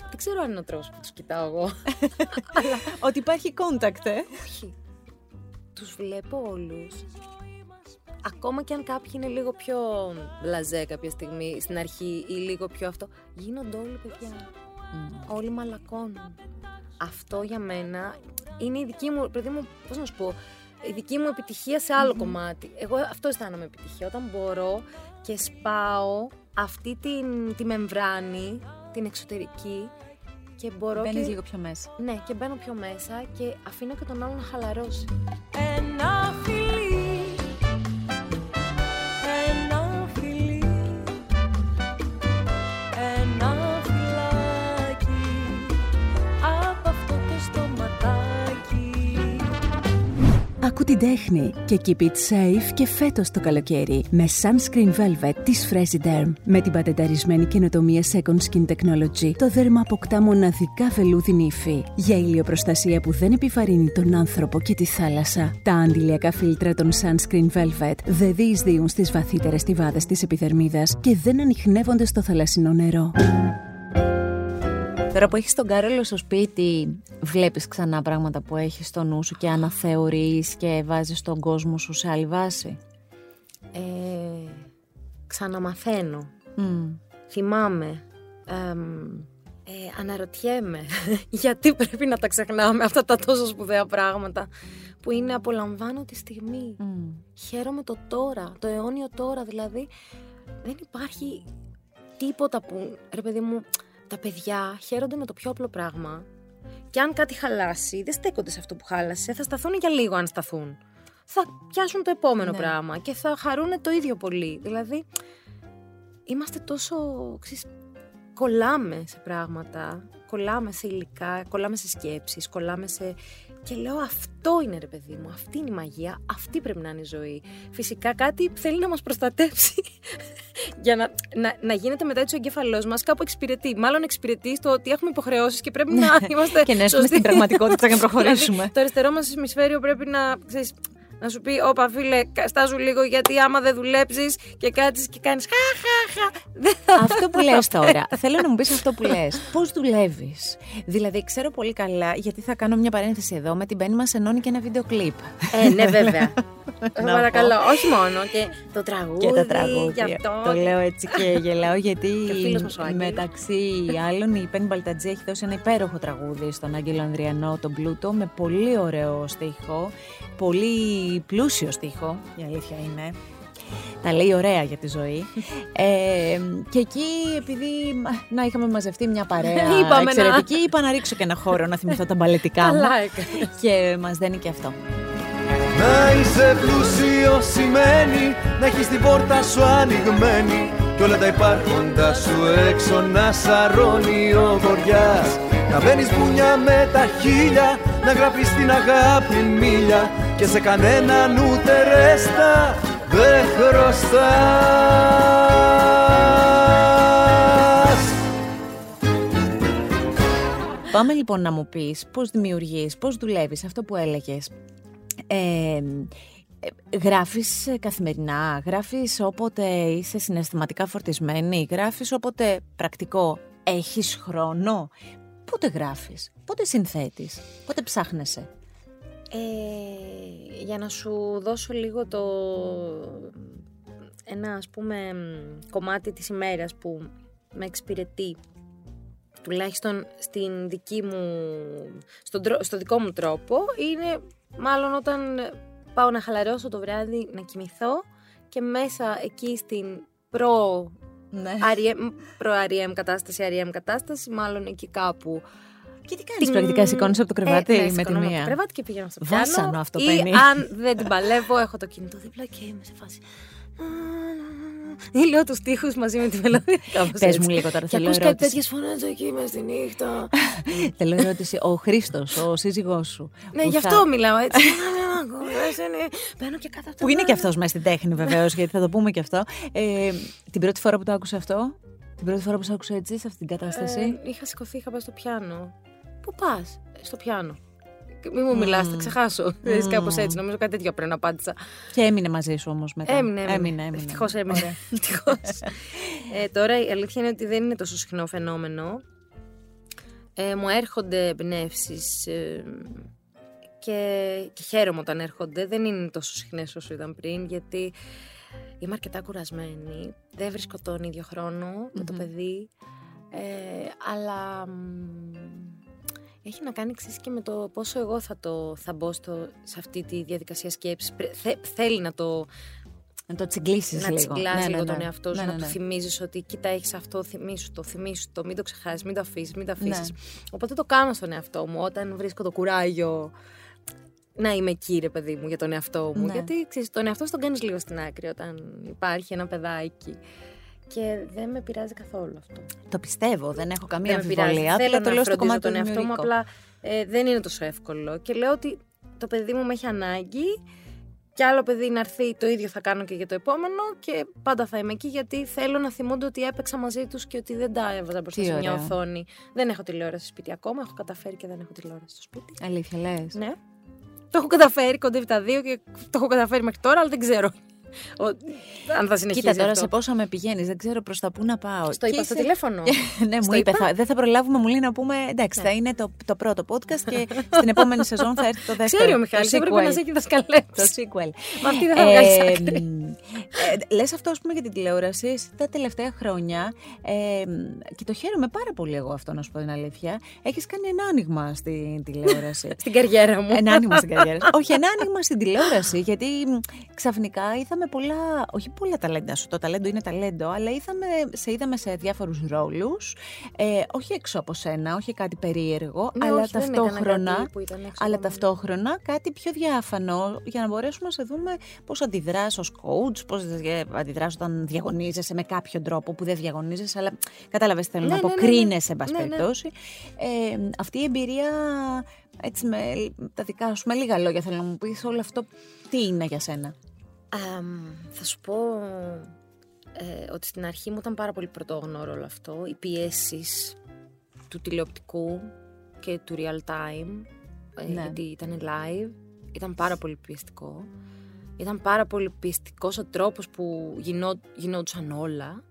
Δεν ξέρω αν είναι ο τρόπος που τους κοιτάω εγώ. Ότι υπάρχει contact, ε. Όχι. Τους βλέπω όλους. Ακόμα και αν κάποιοι είναι λίγο πιο μπλαζέ κάποια στιγμή στην αρχή ή λίγο πιο αυτό, γίνονται όλοι παιδιά. Όλοι μαλακώνουν. Αυτό για μένα είναι η δική μου, παιδί μου, πώς να σου πω, η δική μου επιτυχία σε αλλο κομμάτι. Εγώ αυτό αισθάνομαι επιτυχία. Όταν μπορώ και σπάω αυτή την, τη μεμβράνη, την εξωτερική και μπορώ Μπαίνεις και... λίγο πιο μέσα. Ναι, και μπαίνω πιο μέσα και αφήνω και τον άλλο να χαλαρώσει. Άκου την τέχνη και keep it safe και φέτος το καλοκαίρι με Sunscreen Velvet της Fresiderm. Με την πατενταρισμένη καινοτομία Second Skin Technology, το δέρμα αποκτά μοναδικά βελούδι υφή για ηλιοπροστασία που δεν επιβαρύνει τον άνθρωπο και τη θάλασσα. Τα αντιλιακά φίλτρα των Sunscreen Velvet δεν διεισδύουν στις βαθύτερες στιβάδες της επιδερμίδας και δεν ανοιχνεύονται στο θαλασσινό νερό. Τώρα που έχεις τον Κάρολο στο σπίτι, βλέπεις ξανά πράγματα που έχεις στο νου σου και αναθεωρείς και βάζεις τον κόσμο σου σε άλλη βάση; Ε, ξαναμαθαίνω. Μμ. Θυμάμαι. εμ, ε, αναρωτιέμαι γιατί πρέπει να τα ξεχνάμε αυτά τα τόσο σπουδαία πράγματα που είναι απολαμβάνω τη στιγμή. Μμ. Χαίρομαι το τώρα, το αιώνιο τώρα δηλαδή. Δεν υπάρχει τίποτα που, ρε παιδί μου, τα παιδιά χαίρονται με το πιο απλό πράγμα. Και αν κάτι χαλάσει, δεν στέκονται σε αυτό που χάλασε, θα σταθούν για λίγο αν σταθούν. Θα πιάσουν το επόμενο Ναι. πράγμα και θα χαρούν το ίδιο πολύ. Δηλαδή, είμαστε τόσο, ξέρεις, κολλάμε σε πράγματα, κολλάμε σε υλικά, κολλάμε σε σκέψεις, κολλάμε σε... Και λέω αυτό είναι ρε παιδί μου, αυτή είναι η μαγεία, αυτή πρέπει να είναι η ζωή. Φυσικά κάτι θέλει να μας προστατεύσει για να, να, να γίνεται μετά έτσι ο εγκέφαλός μας κάπου εξυπηρετεί. Μάλλον εξυπηρετεί στο ότι έχουμε υποχρεώσεις και πρέπει να είμαστε Ναι. Και να έρθουμε σωστοί. στην πραγματικότητα και να προχωρήσουμε. Δηλαδή, το αριστερό μας ημισφαίριο πρέπει να, ξέρεις, να σου πει, όπα φίλε, κα- στάσου λίγο γιατί άμα δεν δουλέψεις και κάτσεις και κάνεις χα χα χα. Δεν θα αυτό που λες τώρα, θέλω να μου πεις αυτό που λες. Πώς δουλεύεις; Δηλαδή, ξέρω πολύ καλά, γιατί θα κάνω μια παρένθεση εδώ, με την Πέννη μας ενώνει και ένα βίντεο κλιπ. Ε, ναι, βέβαια. Να Παρακαλώ, όχι μόνο. Και το τραγούδι. και τα τραγούδια. γι' αυτό. Το λέω έτσι και γελάω γιατί Και ο φίλος μας ο Άγγελος. μεταξύ άλλων η Πέννη Μπαλτατζή έχει δώσει ένα υπέροχο τραγούδι στον Άγγελο Ανδριανό, τον Πλούτο, με πολύ ωραίο στίχο, πολύ πλούσιο στίχο, η αλήθεια είναι. Τα λέει ωραία για τη ζωή. Ε, και εκεί, επειδή να είχαμε μαζευτεί μια παρέα Είπαμε να- εξαιρετική, είπα να ρίξω και ένα χώρο να θυμηθώ τα μπαλετικά μου. Καλά έκανες. Και μας δένει και αυτό. Να είσαι πλούσιο σημαίνει να έχεις την πόρτα σου ανοιγμένη Κι όλα τα υπάρχοντα σου έξω να σαρώνει ο βοριάς Να μπαίνεις μπουνιά με τα χίλια Να γράφεις την αγάπη μίλια Και σε κανέναν ούτε ρέστα δεν χρωστάς Πάμε λοιπόν να μου πεις πώς δημιουργείς, πώς δουλεύεις, αυτό που έλεγες. Ε, ε, γράφεις ε, καθημερινά, γράφεις όποτε είσαι συναισθηματικά φορτισμένη, γράφεις όποτε πρακτικό έχεις χρόνο. Πότε γράφεις, πότε συνθέτεις, πότε ψάχνεσαι. Ε, για να σου δώσω λίγο το ένα ας πούμε μ, κομμάτι της ημέρας που με εξυπηρετεί τουλάχιστον στην δική μου, στον, τρό- στο δικό μου τρόπο είναι μάλλον όταν πάω να χαλαρώσω το βράδυ να κοιμηθώ και μέσα εκεί στην προ Ναι. REM, προ REM κατάσταση, REM κατάσταση, μάλλον εκεί κάπου Και τι κάνεις; Πρακτικά, σηκώνεις από το κρεβάτι ε, ναι, με τη σηκώνομαι από μία. το κρεβάτι και πηγαίνω στο πιάνο. Βάσανο αυτό, ή Πέννη. αν δεν την παλεύω, έχω το κινητό δίπλα και είμαι σε φάση. Ή λέω τους τοίχους μαζί με τη μελωδία. Κάπως Πες έτσι. μου λίγο τώρα, Και θέλω ακούς κάτι ερώτηση. τέτοιες φωνές εκεί μες στη νύχτα. Θέλω ερώτηση, ο Χρήστος, ο σύζυγός σου. ναι, που γι' θα- αυτό μιλάω έτσι. Ακούγες, είναι- Μπαίνω και κάτω αυτό. Που είναι και αυτός μέσα στην τέχνη βεβαίως, γιατί θα το πούμε και αυτό. Ε, την πρώτη φορά που το άκουσα αυτό, την πρώτη φορά που σε άκουσα έτσι, σε αυτή την κατάσταση; Ε, είχα σηκωθεί, είχα πάει στο πιάνο. Πού πας, στο πιάνο. Μην μου μιλάς, θα ξεχάσω. Mm. Κάπως έτσι, νομίζω κάτι τέτοιο πρέπει να απάντησα. Και έμεινε μαζί σου όμως μετά. Έμεινε, έμεινε. έμεινε, έμεινε. Ευτυχώς έμεινε. Ευτυχώς. ε, τώρα η αλήθεια είναι ότι δεν είναι τόσο συχνό φαινόμενο. Ε, μου έρχονται εμπνεύσεις και, και χαίρομαι όταν έρχονται. Δεν είναι τόσο συχνές όσο ήταν πριν, γιατί είμαι αρκετά κουρασμένη. Δεν βρίσκω τον ίδιο χρόνο με το παιδί. Ε, αλλά μ, έχει να κάνει εξής και με το πόσο εγώ θα, το, θα μπω στο, σε αυτή τη διαδικασία σκέψης. Πρε- θε- θέλει να το, Να το τσιγκλίσεις να λίγο. τσιγκλάς Ναι, ναι, λίγο ναι. τον εαυτό σου, Ναι, να ναι, του ναι. θυμίζεις ότι κοίτα έχεις αυτό, θυμίσου το, θυμίσου το, μην το ξεχάσεις, μην το αφήσεις, μην το αφήσεις. Ναι. Οπότε το κάνω στον εαυτό μου όταν βρίσκω το κουράγιο να είμαι εκεί ρε παιδί μου για τον εαυτό μου. Ναι. Γιατί ξέρεις, τον εαυτό σου τον κάνεις λίγο στην άκρη όταν υπάρχει ένα παιδάκι. Και δεν με πειράζει καθόλου αυτό. Το πιστεύω, δεν έχω καμία δεν με πειράζει. αμφιβολία. Θέλω Απλά το να λέω στο φροντίζω κομμάτι τον του εαυτό μου, δημιουργικό. απλά ε, δεν είναι τόσο εύκολο. Και λέω ότι το παιδί μου με έχει ανάγκη και άλλο παιδί να έρθει το ίδιο θα κάνω και για το επόμενο και πάντα θα είμαι εκεί γιατί θέλω να θυμούνται ότι έπαιξα μαζί τους και ότι δεν τα έβαζα μπροστά Τι σε μια ωραίο. οθόνη. Δεν έχω τηλεόραση στο σπίτι ακόμα, έχω καταφέρει και δεν έχω τηλεόραση στο σπίτι. Αλήθεια λες. Ναι. Το έχω καταφέρει, κοντεύει τα δύο και το έχω καταφέρει μέχρι τώρα, αλλά δεν ξέρω ο- αν θα συνεχίσει Κοίτα τώρα αυτό. σε πόσα με πηγαίνεις, δεν ξέρω προς τα πού να πάω. Στο Και είπα στο είσαι- τηλέφωνο. ναι, μου Στο είπε, είπα; θα, δεν θα προλάβουμε, μου λέει να πούμε. Εντάξει, θα είναι το, το πρώτο podcast και στην επόμενη σεζόν θα έρθει το δεύτερο. Ξέρει ο Μιχάλης, το έπρεπε να sequel. σε έχει δασκαλέψει. Το sequel. Μα αυτή δεν θα βγάλει Ε, άκρη. Μ, ε, λες αυτό, ας πούμε, για την τηλεόραση εσύ τα τελευταία χρόνια ε, μ, και το χαίρομαι πάρα πολύ εγώ αυτό, να σου πω την αλήθεια. Έχεις κάνει ένα άνοιγμα στην τηλεόραση. Στην καριέρα μου. Ένα άνοιγμα στην καριέρα. σου. όχι, ένα άνοιγμα στην τηλεόραση. Γιατί μ, ξαφνικά είδαμε πολλά. Όχι πολλά ταλέντα σου. Το ταλέντο είναι ταλέντο, αλλά είδαμε, σε είδαμε σε διάφορους ρόλους. Ε, όχι έξω από σένα, όχι κάτι περίεργο, Ναι, αλλά όχι, δεν έκανα ταυτόχρονα. κάτι που ήταν έξω Αλλά από μένα. ταυτόχρονα κάτι πιο διάφανο για να μπορέσουμε να σε δούμε πώς αντιδράς ως coach, πώς αντιδράς όταν διαγωνίζεσαι με κάποιο τρόπο που δεν διαγωνίζεσαι, αλλά κατάλαβες θέλω Ναι, να πω, ναι, ναι, ναι. κρίνεσαι, εν πάση Ναι, ναι. περιπτώσει. Ε, αυτή η εμπειρία, έτσι με τα δικά σου, με λίγα λόγια θέλω να μου πεις όλο αυτό, τι είναι για σένα; Αμ, θα σου πω ε, ότι στην αρχή μου ήταν πάρα πολύ πρωτόγνωρο όλο αυτό. Οι πιέσεις του τηλεοπτικού και του real time, ε, Ναι. γιατί ήταν live, ήταν πάρα πολύ πιεστικό. Ήταν πάρα πολύ πιεστικός ο τρόπος που γινό, γινόντουσαν όλα.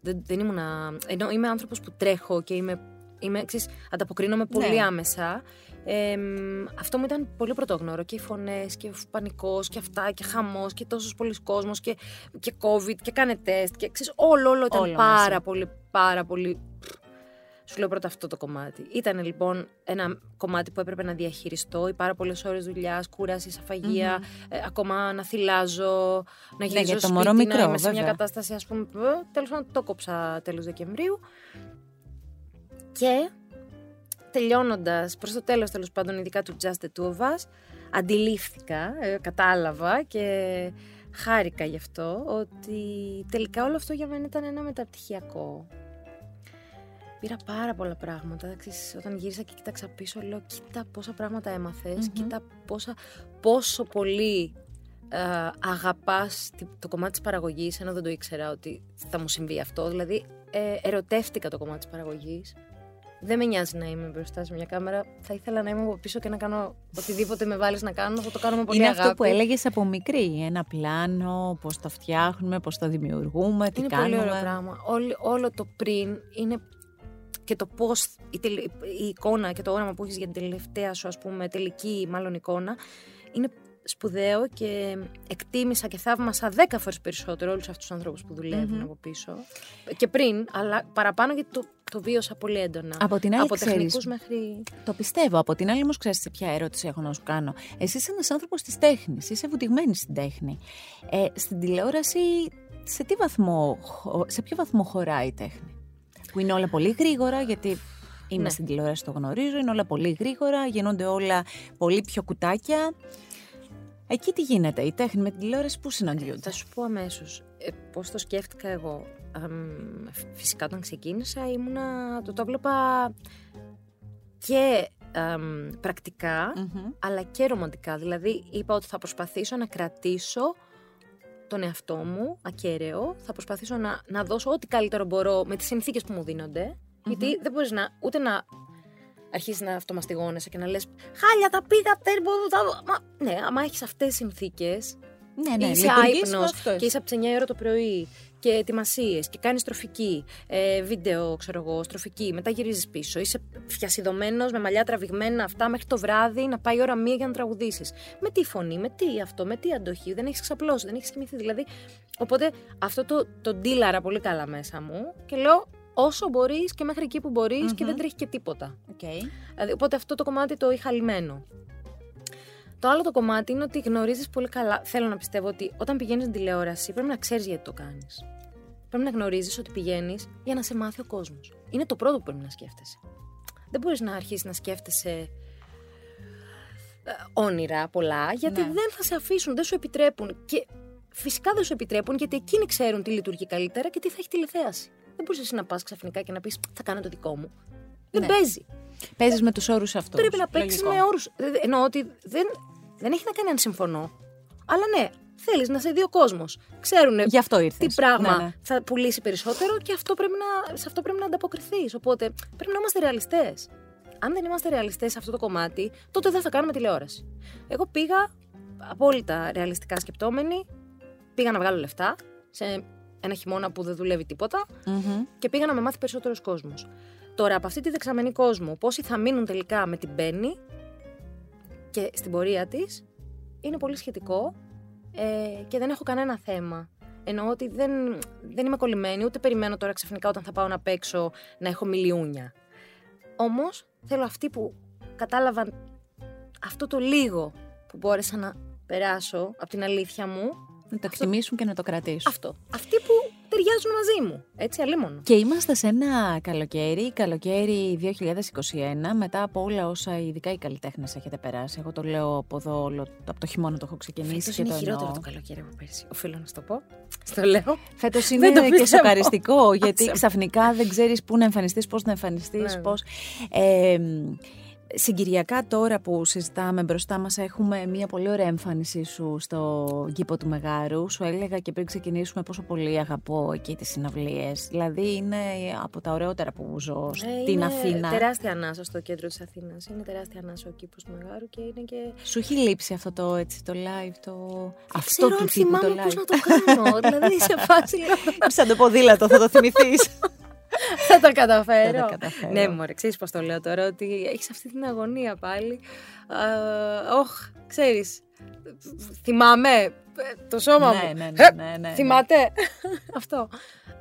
Δεν, δεν ήμουνα... Ενώ είμαι άνθρωπος που τρέχω και είμαι, είμαι ξέρεις, ανταποκρίνομαι πολύ Ναι. άμεσα. Ε, μ, αυτό μου ήταν πολύ πρωτόγνωρο και οι φωνές και ο πανικός και αυτά και χαμός και τόσος πολλής κόσμος και, και covid και κάνε τεστ και ξέρεις όλο όλο ήταν Όλο πάρα μαζί. πολύ πάρα πολύ σου λέω πρώτα αυτό το κομμάτι. Ήταν λοιπόν ένα κομμάτι που έπρεπε να διαχειριστώ. Οι πάρα πολλές ώρες δουλειάς, κούρασης, αφαγεια ε, ακόμα να θυλάζω, να γυρίζω Ναι, για το σπίτι, μωρό να μικρό, είμαι σε μια βέβαια. κατάσταση, ας πούμε. Τέλος πάντων, το κόψα τέλος Δεκεμβρίου. Και τελειώνοντας προς το τέλος, τέλος πάντων, ειδικά του Just the Two of Us, αντιλήφθηκα, ε, κατάλαβα και χάρηκα γι' αυτό ότι τελικά όλο αυτό για μένα ήταν ένα μεταπτυχιακό. Πήρα πάρα πολλά πράγματα. Ξέρεις, όταν γύρισα και κοίταξα πίσω, λέω: Κοίτα πόσα πράγματα έμαθες, κοίτα πόσα, πόσο πολύ ε, αγαπάς τη- το κομμάτι της παραγωγής, ενώ δεν το ήξερα ότι θα μου συμβεί αυτό. Δηλαδή, ε, ερωτεύτηκα το κομμάτι της παραγωγής. Δεν με νοιάζει να είμαι μπροστά σε μια κάμερα. Θα ήθελα να είμαι από πίσω και να κάνω οτιδήποτε με βάλεις να κάνω. Θα το κάνω με πολύ είναι αγάπη. αυτό που έλεγες από μικρή, ένα πλάνο, πώς το φτιάχνουμε, πώς το δημιουργούμε, τι είναι κάνουμε. πολύ ωραίο πράγμα. Όλη- όλο το πριν είναι και το πώς η, τελε- η εικόνα και το όραμα που έχεις για την τελευταία σου, ας πούμε, τελική μάλλον εικόνα, είναι σπουδαίο και εκτίμησα και θαύμασα δέκα φορές περισσότερο όλους αυτούς τους ανθρώπους που δουλευουν από πίσω. Και πριν, αλλά παραπάνω γιατί το, το βίωσα πολύ έντονα. Από την άλλη, από ξέρεις, τεχνικούς μέχρι... Το πιστεύω. Από την άλλη, όμως, ξέρεις ποια ερώτηση έχω να σου κάνω. Εσύ είσαι ένας άνθρωπος της τέχνης. Είσαι βουτυγμένη στην τέχνη. Ε, στην τηλεόραση, σε, τι βαθμό, χω- σε ποιο βαθμό χωράει η τέχνη; Που είναι όλα πολύ γρήγορα, γιατί είμαι Ναι. στην τηλεόραση, το γνωρίζω. Είναι όλα πολύ γρήγορα, γίνονται όλα πολύ πιο κουτάκια. Εκεί τι γίνεται, η τέχνη με την τηλεόραση πού συναντιούνται; Θα σου πω αμέσως ε, πώς το σκέφτηκα εγώ. Αμ, φ- φυσικά όταν ξεκίνησα ήμουνα. Το, το έβλεπα και αμ, πρακτικα Μμμ. αλλά και ρομαντικά. Δηλαδή είπα ότι θα προσπαθήσω να κρατήσω τον εαυτό μου ακέραιο. Θα προσπαθήσω να, να δώσω ό,τι καλύτερο μπορώ με τις συνθήκες που μου δίνονται. Γιατί δεν μπορείς να, ούτε να αρχίσεις να αυτομαστιγώνεσαι και να λες «Χάλια τα πήγα, δεν μπορώ, τα... Μα, ναι, άμα έχεις αυτές τις συνθήκες Ναι, ναι, είσαι λειτουργείς με άϊπνο αυτό. και είσαι από τις 9 ώρα το πρωί και ετοιμασίες και κάνεις τροφική, ε, βίντεο, ξέρω εγώ, στροφική. Μετά γυρίζεις πίσω. Είσαι φιασιδωμένος με μαλλιά τραβηγμένα αυτά μέχρι το βράδυ να πάει η ώρα μία για να τραγουδήσεις. Με τι φωνή, με τι αυτό, με τι αντοχή. Δεν έχεις ξαπλώσει, δεν έχεις κοιμηθεί. Δηλαδή, οπότε αυτό το, το ντύλαρα πολύ καλά μέσα μου και λέω όσο μπορείς και μέχρι εκεί που μπορει και δεν τρέχει και τίποτα. Okay. Δηλαδή, οπότε αυτό το κομμάτι το είχα λυμμένο. Το άλλο το κομμάτι είναι ότι γνωρίζεις πολύ καλά. Θέλω να πιστεύω ότι όταν πηγαίνεις στην τηλεόραση πρέπει να ξέρεις γιατί το κάνεις. Πρέπει να γνωρίζεις ότι πηγαίνεις για να σε μάθει ο κόσμος. Είναι το πρώτο που πρέπει να σκέφτεσαι. Δεν μπορείς να αρχίσεις να σκέφτεσαι ε, όνειρα πολλά, γιατί Ναι. δεν θα σε αφήσουν, δεν σου επιτρέπουν. Και φυσικά δεν σου επιτρέπουν, γιατί εκείνοι ξέρουν τι λειτουργεί καλύτερα και τι θα έχει τηλεθέαση. Δεν μπορείς εσύ να πας ξαφνικά και να πεις Θα κάνω το δικό μου. Δεν Ναι. παίζει. Παίζεις με τους όρους αυτούς. Πρέπει να παίξεις με όρους. Εννοώ ότι δεν, Δεν έχει να κάνει αν συμφωνώ. Αλλά ναι, θέλεις να σε δει ο κόσμος. Ξέρουν Γι' αυτό ήρθες. τι πράγμα Ναι, ναι. θα πουλήσει περισσότερο και αυτό πρέπει να, σε αυτό πρέπει να ανταποκριθείς. Οπότε πρέπει να είμαστε ρεαλιστές. Αν δεν είμαστε ρεαλιστές σε αυτό το κομμάτι, τότε δεν θα κάνουμε τηλεόραση. Εγώ πήγα απόλυτα ρεαλιστικά σκεπτόμενη. Πήγα να βγάλω λεφτά σε ένα χειμώνα που δεν δουλεύει τίποτα Μμμ. και πήγα να με μάθει περισσότερος κόσμος. Τώρα, από αυτή τη δεξαμενή κόσμο, πόσοι θα μείνουν τελικά με την Μπέννη και στην πορεία της, είναι πολύ σχετικό ε, και δεν έχω κανένα θέμα. Εννοώ ότι δεν, δεν είμαι κολλημένη, ούτε περιμένω τώρα ξαφνικά όταν θα πάω να παίξω να έχω μιλιούνια. Όμως θέλω αυτοί που κατάλαβαν αυτό το λίγο που μπόρεσα να περάσω από την αλήθεια μου, Να το εκτιμήσουν και να το κρατήσουν. αυτό. Αυτοί που ταιριάζουν μαζί μου. Έτσι, αλίμονο. Και είμαστε σε ένα καλοκαίρι, καλοκαίρι 2021, μετά από όλα όσα ειδικά οι καλλιτέχνες έχετε περάσει. Εγώ το λέω από εδώ, όλο, από το χειμώνα το έχω ξεκινήσει Φέτος και είναι το χειρότερο εννοώ. το καλοκαίρι από πέρσι. Οφείλω να σου το πω. Στο λέω. Φέτος Δεν είναι το και πιστεύω. σοκαριστικό, γιατί Άσε με. ξαφνικά δεν ξέρεις πού να εμφανιστείς, πώς να εμφανιστείς, Ναι. πώς. Ε, συγκυριακά τώρα που συζητάμε μπροστά μας έχουμε μια πολύ ωραία εμφάνισή σου στο κήπο του Μεγάρου. Σου έλεγα και πριν ξεκινήσουμε πόσο πολύ αγαπώ εκεί τις συναυλίες. Δηλαδή είναι από τα ωραιότερα που ζω στην Ε, είναι Αθήνα. τεράστια ανάσα στο κέντρο της Αθήνας. Είναι τεράστια ανάσα ο κήπος του Μεγάρου και είναι και... Σου έχει λείψει αυτό το, έτσι, το live, το... Δεν ξέρω αν του τύπου το θυμάμαι πώς live. να το κάνω. δηλαδή σε φάση λέω, Σαν το ποδήλατο θα το θυμηθείς. θα τα καταφέρω. Θα τα καταφέρω. Ναι, μωρέ, ξέρεις πώς το λέω τώρα, ότι έχεις αυτή την αγωνία πάλι. Α, Όχ, ξέρεις, θυμάμαι ε, το σώμα Ναι, μου. ναι, ναι, Ε, ναι, ναι, ναι. Θυμάται. Αυτό.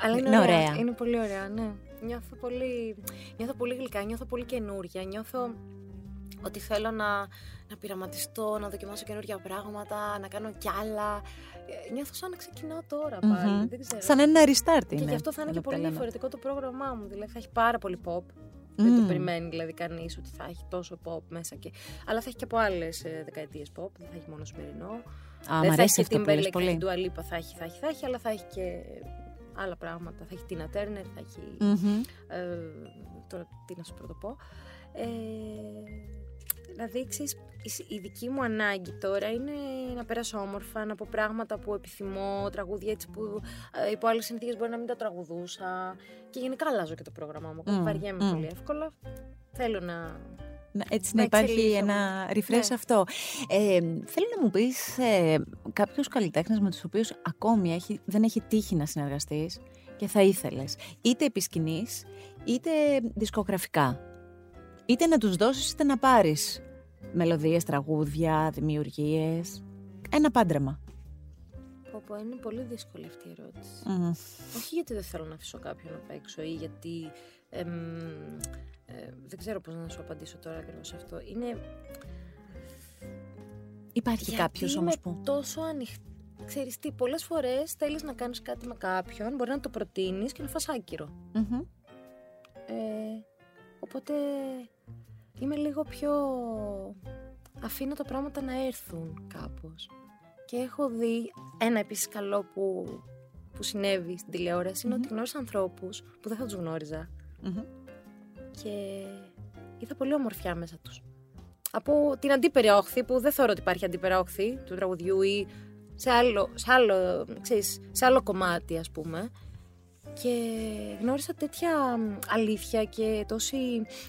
Αλλά είναι, Είναι ωραία. ωραία. Είναι πολύ ωραία, ναι. Νιώθω πολύ, νιώθω πολύ γλυκά, νιώθω πολύ καινούρια, νιώθω ότι θέλω να, να πειραματιστώ, να δοκιμάσω καινούργια πράγματα, να κάνω κι άλλα. Ε, Νιώθω σαν να ξεκινάω τώρα πάλι, Μμμ. δεν ξέρω. Σαν ένα restart είναι. και γι' αυτό θα είναι και εδώ που τα πολύ λέμε. διαφορετικό το πρόγραμμά μου. Δηλαδή θα έχει πάρα πολύ pop. Δεν το Μμμ. περιμένει δηλαδή κανείς ότι θα έχει τόσο pop μέσα. Και... Αλλά θα έχει και από άλλες δεκαετίες pop. Δεν θα έχει μόνο σημερινό. Α, δεν μ' θα αρέσει έχει και αυτό που λες Timberlake, θα έχει πολύ. Dua Lipa, θα έχει, θα έχει, θα έχει, αλλά θα έχει και άλλα πράγματα. Θα έχει Tina Turner, θα έχει. Μμμ. Ε, τώρα τι να σου πρωτοπώ. Ε, να δείξεις η σ- η δική μου ανάγκη τώρα είναι να περάσω όμορφα, να πω πράγματα που επιθυμώ, τραγούδια έτσι που ε, υπό άλλες συνθήκες μπορεί να μην τα τραγουδούσα και γενικά αλλάζω και το πρόγραμμά μου, mm. Μμ, βαριέμαι μμ. πολύ εύκολα. Θέλω να... Να- Έτσι Να να υπάρχει εξελίσσομαι. ένα refresh Ναι. αυτό. Ε, θέλω να μου πεις ε, κάποιους καλλιτέχνες με τους οποίους ακόμη έχει, δεν έχει τύχει να συνεργαστείς και θα ήθελες. Είτε επί σκηνής, είτε δισκογραφικά. Είτε να τους δώσεις, είτε να πάρεις μελωδίες, τραγούδια, δημιουργίες. Ένα πάντρεμα. Πω, πω, είναι πολύ δύσκολη αυτή η ερώτηση. Μμμ. Όχι γιατί δεν θέλω να αφήσω κάποιον απ' έξω ή γιατί. εμ, ε, δεν ξέρω πώς να σου απαντήσω τώρα ακριβώς αυτό. Είναι Υπάρχει γιατί κάποιος είμαι όμως που... τόσο ανοιχτή. Ξέρεις τι, πολλές φορές θέλεις να κάνεις κάτι με κάποιον, μπορεί να το προτείνεις και να φας άκυρο. Μμμ. Ε, οπότε είμαι λίγο πιο... Αφήνω τα πράγματα να έρθουν κάπως. Και έχω δει ένα επίσης καλό που, που συνέβη στην τηλεόραση είναι ότι γνώρισα ανθρώπους που δεν θα τους γνώριζα Μμμ. και είδα πολύ ομορφιά μέσα τους. Από την αντίπερα όχθη που δεν θεωρώ ότι υπάρχει αντίπερα όχθη του τραγουδιού ή σε άλλο, σε άλλο, ξέρεις, σε άλλο κομμάτι ας πούμε και γνώρισα τέτοια μ, αλήθεια και τόση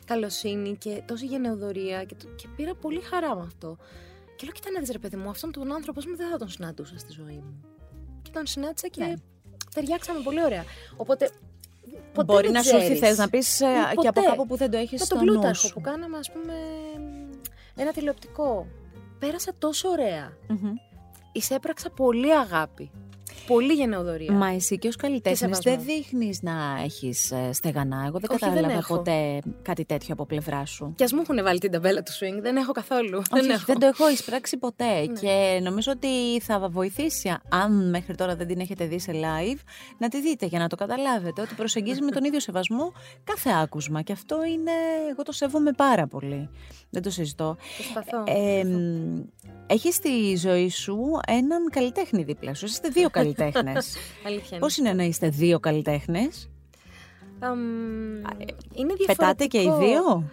καλοσύνη και τόση γενεοδορία και, το- και πήρα πολύ χαρά με αυτό. Και λέω, κοίτα να δεις ρε παιδί μου, αυτόν τον άνθρωπο ας πούμε, δεν θα τον συναντούσα στη ζωή μου. Και τον συνάντησα και Ναι. ταιριάξαμε πολύ ωραία. Οπότε ποτέ Μπορεί δεν να σου έρθει ξέρεις. θες να πεις ε, Ε, και από ποτέ. κάπου που δεν το έχεις Με στο τον νου Πλούταρχο σου. που κάναμε ας πούμε ένα τηλεοπτικό. Πέρασα τόσο ωραία. Μμμ. Εισέπραξα πολύ αγάπη. Πολύ γενεοδορία. Μα εσύ και ως καλλιτέχνη σεβασμό. δεν δείχνεις να έχεις στεγανά. Εγώ δεν Όχι, δεν κατάλαβα έχω. ποτέ κάτι τέτοιο από πλευρά σου. Και ας μου έχουν βάλει την ταμπέλα του swing, δεν έχω καθόλου. Όχι, δεν, όχι, έχω. δεν το έχω εισπράξει ποτέ Ναι. και νομίζω ότι θα βοηθήσει αν μέχρι τώρα δεν την έχετε δει σε live να τη δείτε για να το καταλάβετε ότι προσεγγίζει με τον ίδιο σεβασμό κάθε άκουσμα και αυτό είναι, εγώ το σέβομαι πάρα πολύ, δεν το συζητώ. Προσπαθώ. Ε, μ, έχεις στη ζωή σου έναν καλλιτέχνη δίπλα σου, είστε δύο καλλιτέχνες. Αλήθεια είναι. Πώς είναι να είστε δύο καλλιτέχνες, Αμ, είναι διαφορετικό. πετάτε και οι δύο;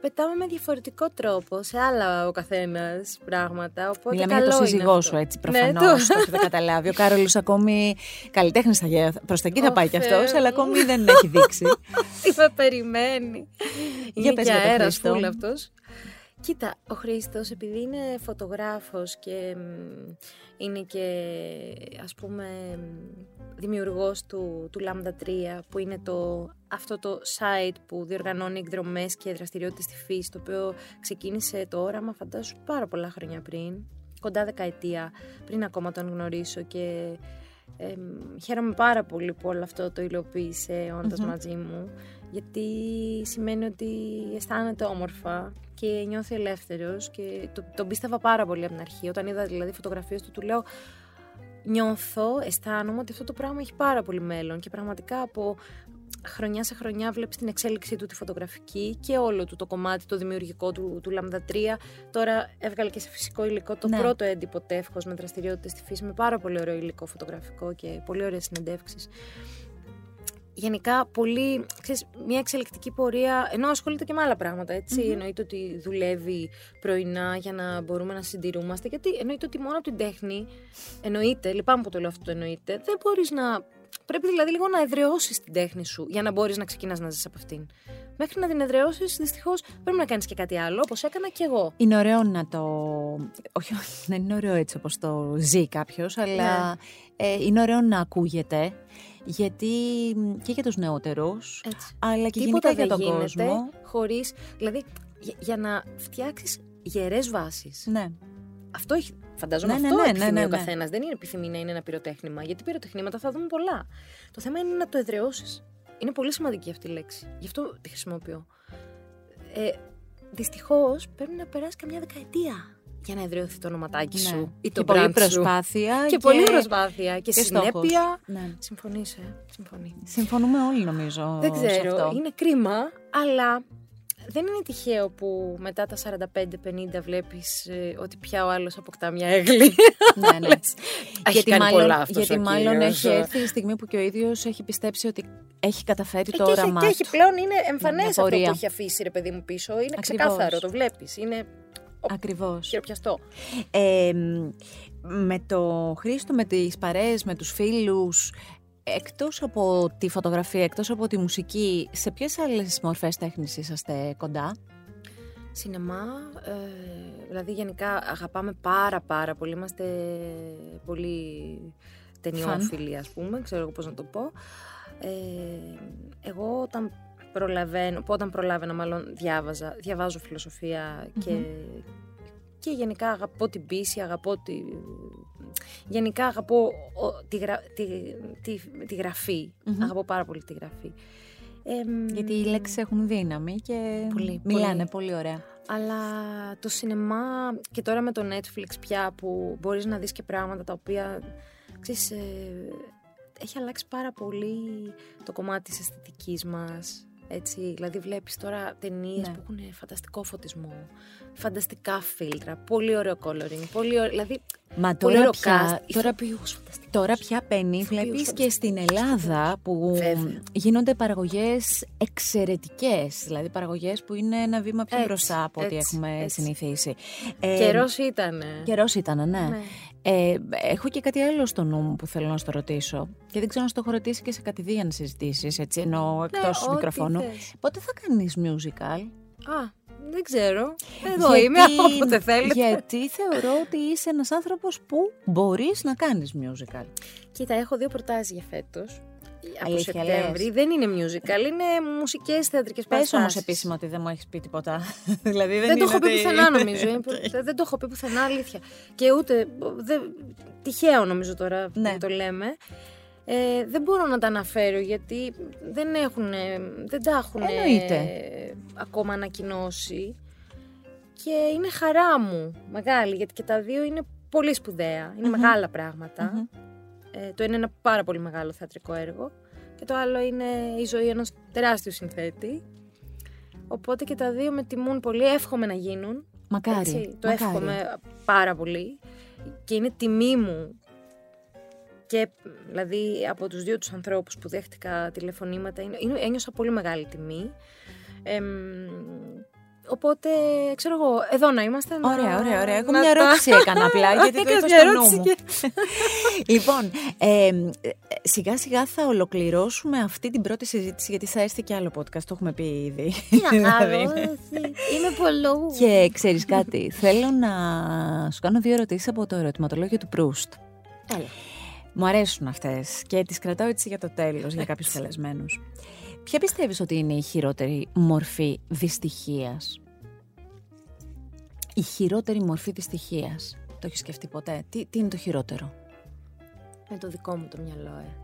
πετάμε με διαφορετικό τρόπο σε άλλα ο καθένας πράγματα. Οπότε Μιλάμε καλό για το είναι σύζυγό αυτό. σου, έτσι, Ναι, προφανώς. το- το έχετε καταλάβει. Ο Κάρολος ακόμη καλλιτέχνη θα γίνει. Προς τα εκεί θα Ω, πάει κι αυτός, Θεέ αλλά μου. ακόμη δεν έχει δείξει. Τι με περιμένει. είναι πες και για τον αέρας Χρήστο. φουλ αυτός. Κοίτα, ο Χρήστος επειδή είναι φωτογράφος και μ, είναι και ας πούμε μ, δημιουργός του, του Lambda 3 που είναι το, αυτό το site που διοργανώνει εκδρομές και δραστηριότητες στη φύση το οποίο ξεκίνησε το όραμα φαντάσου πάρα πολλά χρόνια πριν κοντά δεκαετία πριν ακόμα τον γνωρίσω και εμ, χαίρομαι πάρα πολύ που όλο αυτό το υλοποίησε όντας μαζί μου γιατί σημαίνει ότι αισθάνεται όμορφα και νιώθει ελεύθερος και το, τον πίστευα πάρα πολύ από την αρχή. Όταν είδα δηλαδή φωτογραφίες του, του λέω νιώθω, αισθάνομαι ότι αυτό το πράγμα έχει πάρα πολύ μέλλον και πραγματικά από χρονιά σε χρονιά βλέπεις την εξέλιξή του τη φωτογραφική και όλο του το κομμάτι το δημιουργικό του, του Lambda 3. Τώρα έβγαλε και σε φυσικό υλικό το Ναι. πρώτο έντυπο τεύχος με δραστηριότητες στη φύση με πάρα πολύ ωραίο υλικό φωτογραφικό και πολύ ωραίες συνεντεύξεις γενικά πολύ, ξέρεις, μια εξελικτική πορεία, ενώ ασχολείται και με άλλα πράγματα, έτσι. Εννοείται ότι δουλεύει πρωινά για να μπορούμε να συντηρούμαστε, γιατί εννοείται ότι μόνο από την τέχνη, εννοείται, λυπάμαι που το λέω αυτό το εννοείται, δεν μπορείς να... Πρέπει δηλαδή λίγο να εδραιώσεις την τέχνη σου για να μπορείς να ξεκινάς να ζεις από αυτήν. Μέχρι να την εδραιώσεις, δυστυχώς, πρέπει να κάνεις και κάτι άλλο, όπως έκανα και εγώ. Είναι ωραίο να το. Όχι, δεν είναι ωραίο έτσι όπως το ζει κάποιος, αλλά Ναι. ε, είναι ωραίο να ακούγεται. Γιατί μ, και για τους νεότερους, Έτσι. αλλά και Τίποτα γενικά για τον δεν γίνεται κόσμο. χωρίς, δηλαδή, για, για να φτιάξεις γερές βάσεις. Ναι. Αυτό έχει. Φαντάζομαι Ναι, ναι, αυτό ναι, επιθυμεί ναι, ναι, ο ναι. καθένας. Δεν είναι επιθυμεί να είναι ένα πυροτέχνημα. Γιατί πυροτεχνήματα θα δούμε πολλά. Το θέμα είναι να το εδραιώσεις. Είναι πολύ σημαντική αυτή η λέξη. Γι' αυτό τη χρησιμοποιώ. Ε, Δυστυχώς πρέπει να περάσει καμιά δεκαετία για να εδραιωθεί το ονοματάκι Ναι. σου ή το και πολλή brand σου. προσπάθεια. Και, πολλή προσπάθεια και, και στόχος. συνέπεια. Ναι. Συμφωνείς, ε; Συμφωνείς. Συμφωνούμε όλοι νομίζω Δεν σε ξέρω, αυτό. είναι κρίμα, αλλά δεν είναι τυχαίο που μετά τα 45-50 βλέπεις ε, ότι πια ο άλλος αποκτά μια έγλη. ναι, ναι. Λες, Έχει γιατί κάνει μάλλον, πολλά αυτός γιατί ο μάλλον κύριος. έχει έρθει η στιγμή που και ο ίδιος έχει πιστέψει ότι έχει καταφέρει Ε, το και, έχει, όραμά και του. έχει πλέον είναι εμφανές Μια αυτό που πορεία. έχει αφήσει ρε παιδί μου πίσω. Είναι Ακριβώς. ξεκάθαρο, το βλέπεις. Είναι Ακριβώς. χειροπιαστό. Ε, μ, με το Χρήστο, με τις παρέες, με τους φίλους, εκτός από τη φωτογραφία, εκτός από τη μουσική, σε ποιες άλλες μορφές τέχνης είσαστε κοντά; Σινεμά, ε, δηλαδή γενικά αγαπάμε πάρα πάρα πολύ. Είμαστε πολύ ταινιόφιλοι ας πούμε, ξέρω εγώ πώς να το πω. Ε, εγώ όταν προλαβαίνω, που όταν προλάβαινα μάλλον διάβαζα, διαβάζω φιλοσοφία και, και γενικά αγαπώ την πίση, αγαπώ τη... Γενικά αγαπώ ο- τη, γρα- τη, τη, τη γραφη Μμμ. Αγαπώ πάρα πολύ τη γραφή. Εμ, Γιατί οι λέξεις έχουν δύναμη και Πολύ, μιλάνε πολύ. πολύ, ωραία. αλλά το σινεμά και τώρα με το Netflix πια που μπορείς να δεις και πράγματα τα οποία ξέρεις, ε, έχει αλλάξει πάρα πολύ το κομμάτι της αισθητικής μας. Έτσι, δηλαδή βλέπεις τώρα ταινίες Ναι. που έχουν φανταστικό φωτισμό, φανταστικά φίλτρα, πολύ ωραίο coloring, πολύ ωραίο, δηλαδή Μα πολύ τώρα ωραίο πια, cast, τώρα, ηθοποιούς φανταστικούς. τώρα πια μπαίνει, Ηθοποιούς βλέπεις και στην φανταστικούς. Ελλάδα που Βέβαια. γίνονται παραγωγές εξαιρετικές, δηλαδή παραγωγές που είναι ένα βήμα πιο Έτσι, μπροστά από ό,τι έτσι, έχουμε έτσι. συνηθίσει. Ε, Καιρός ήταν. Καιρός ήταν, ναι. Ναι. Ε, έχω και κάτι άλλο στο νου μου που θέλω να στο ρωτήσω. Και δεν ξέρω αν στο έχω ρωτήσει και σε κατηδίαν συζητήσεις, έτσι εννοώ εκτός Ναι, ό,τι μικροφώνου. θες. Πότε θα κάνεις musical; Α, δεν ξέρω. Εδώ Γιατί- είμαι, όποτε θέλετε. Γιατί θεωρώ ότι είσαι ένας άνθρωπος που μπορείς να κάνεις musical. Κοίτα, έχω δύο προτάσεις για φέτος. Από Αλήθεια, Σεπτέμβρη. λες; Δεν είναι musical, είναι μουσικές θεατρικές Πες όμως παραστάσεις. επίσημα ότι δεν μου έχεις πει τίποτα. δηλαδή δεν, Δεν το είναι έχω πει ότι- πουθενά, νομίζω. Είναι προ- δεν, δεν το έχω πει πουθενά, αλήθεια. Και ούτε. Δεν, τυχαίο, νομίζω τώρα Ναι. που το λέμε. Ε, δεν μπορώ να τα αναφέρω γιατί δεν, έχουν, δεν τα έχουν Εννοείται. ακόμα ανακοινώσει. Και είναι χαρά μου μεγάλη, γιατί και τα δύο είναι πολύ σπουδαία. Είναι μεγάλα πράγματα. Μμμ. Ε, το ένα είναι ένα πάρα πολύ μεγάλο θεατρικό έργο και το άλλο είναι η ζωή ενός τεράστιου συνθέτη. Οπότε και τα δύο με τιμούν πολύ, εύχομαι να γίνουν. Μακάρι. έτσι, το μακάρι. εύχομαι πάρα πολύ και είναι τιμή μου και δηλαδή από τους δύο τους ανθρώπους που δέχτηκα τηλεφωνήματα είναι, είναι, ένιωσα πολύ μεγάλη τιμή. Εμ, Οπότε, ξέρω εγώ, εδώ να είμαστε. να- Ωραία, ωραία, ωραία. Εγώ να μια τα- ερώτηση έκανα απλά, γιατί το Έκανες είπα μια στο νου ερώτηση μου. και- λοιπόν, ε, ε, σιγά σιγά θα ολοκληρώσουμε αυτή την πρώτη συζήτηση, γιατί θα έρθει και άλλο podcast, το έχουμε πει ήδη. Τι να κάνω, Δηλαδή, εσύ. Είμαι πολλού. Και ξέρεις κάτι, θέλω να σου κάνω δύο ερωτήσεις από το ερωτηματολόγιο του Προύστ. Έλα. Μου αρέσουν αυτές και τις κρατάω έτσι για το τέλος, για κάποιους καλεσμένους. Ποια πιστεύεις ότι είναι η χειρότερη μορφή δυστυχίας; Η χειρότερη μορφή δυστυχίας. Το έχεις σκεφτεί ποτέ; Τι, τι είναι το χειρότερο; Με το δικό μου το μυαλό, ε.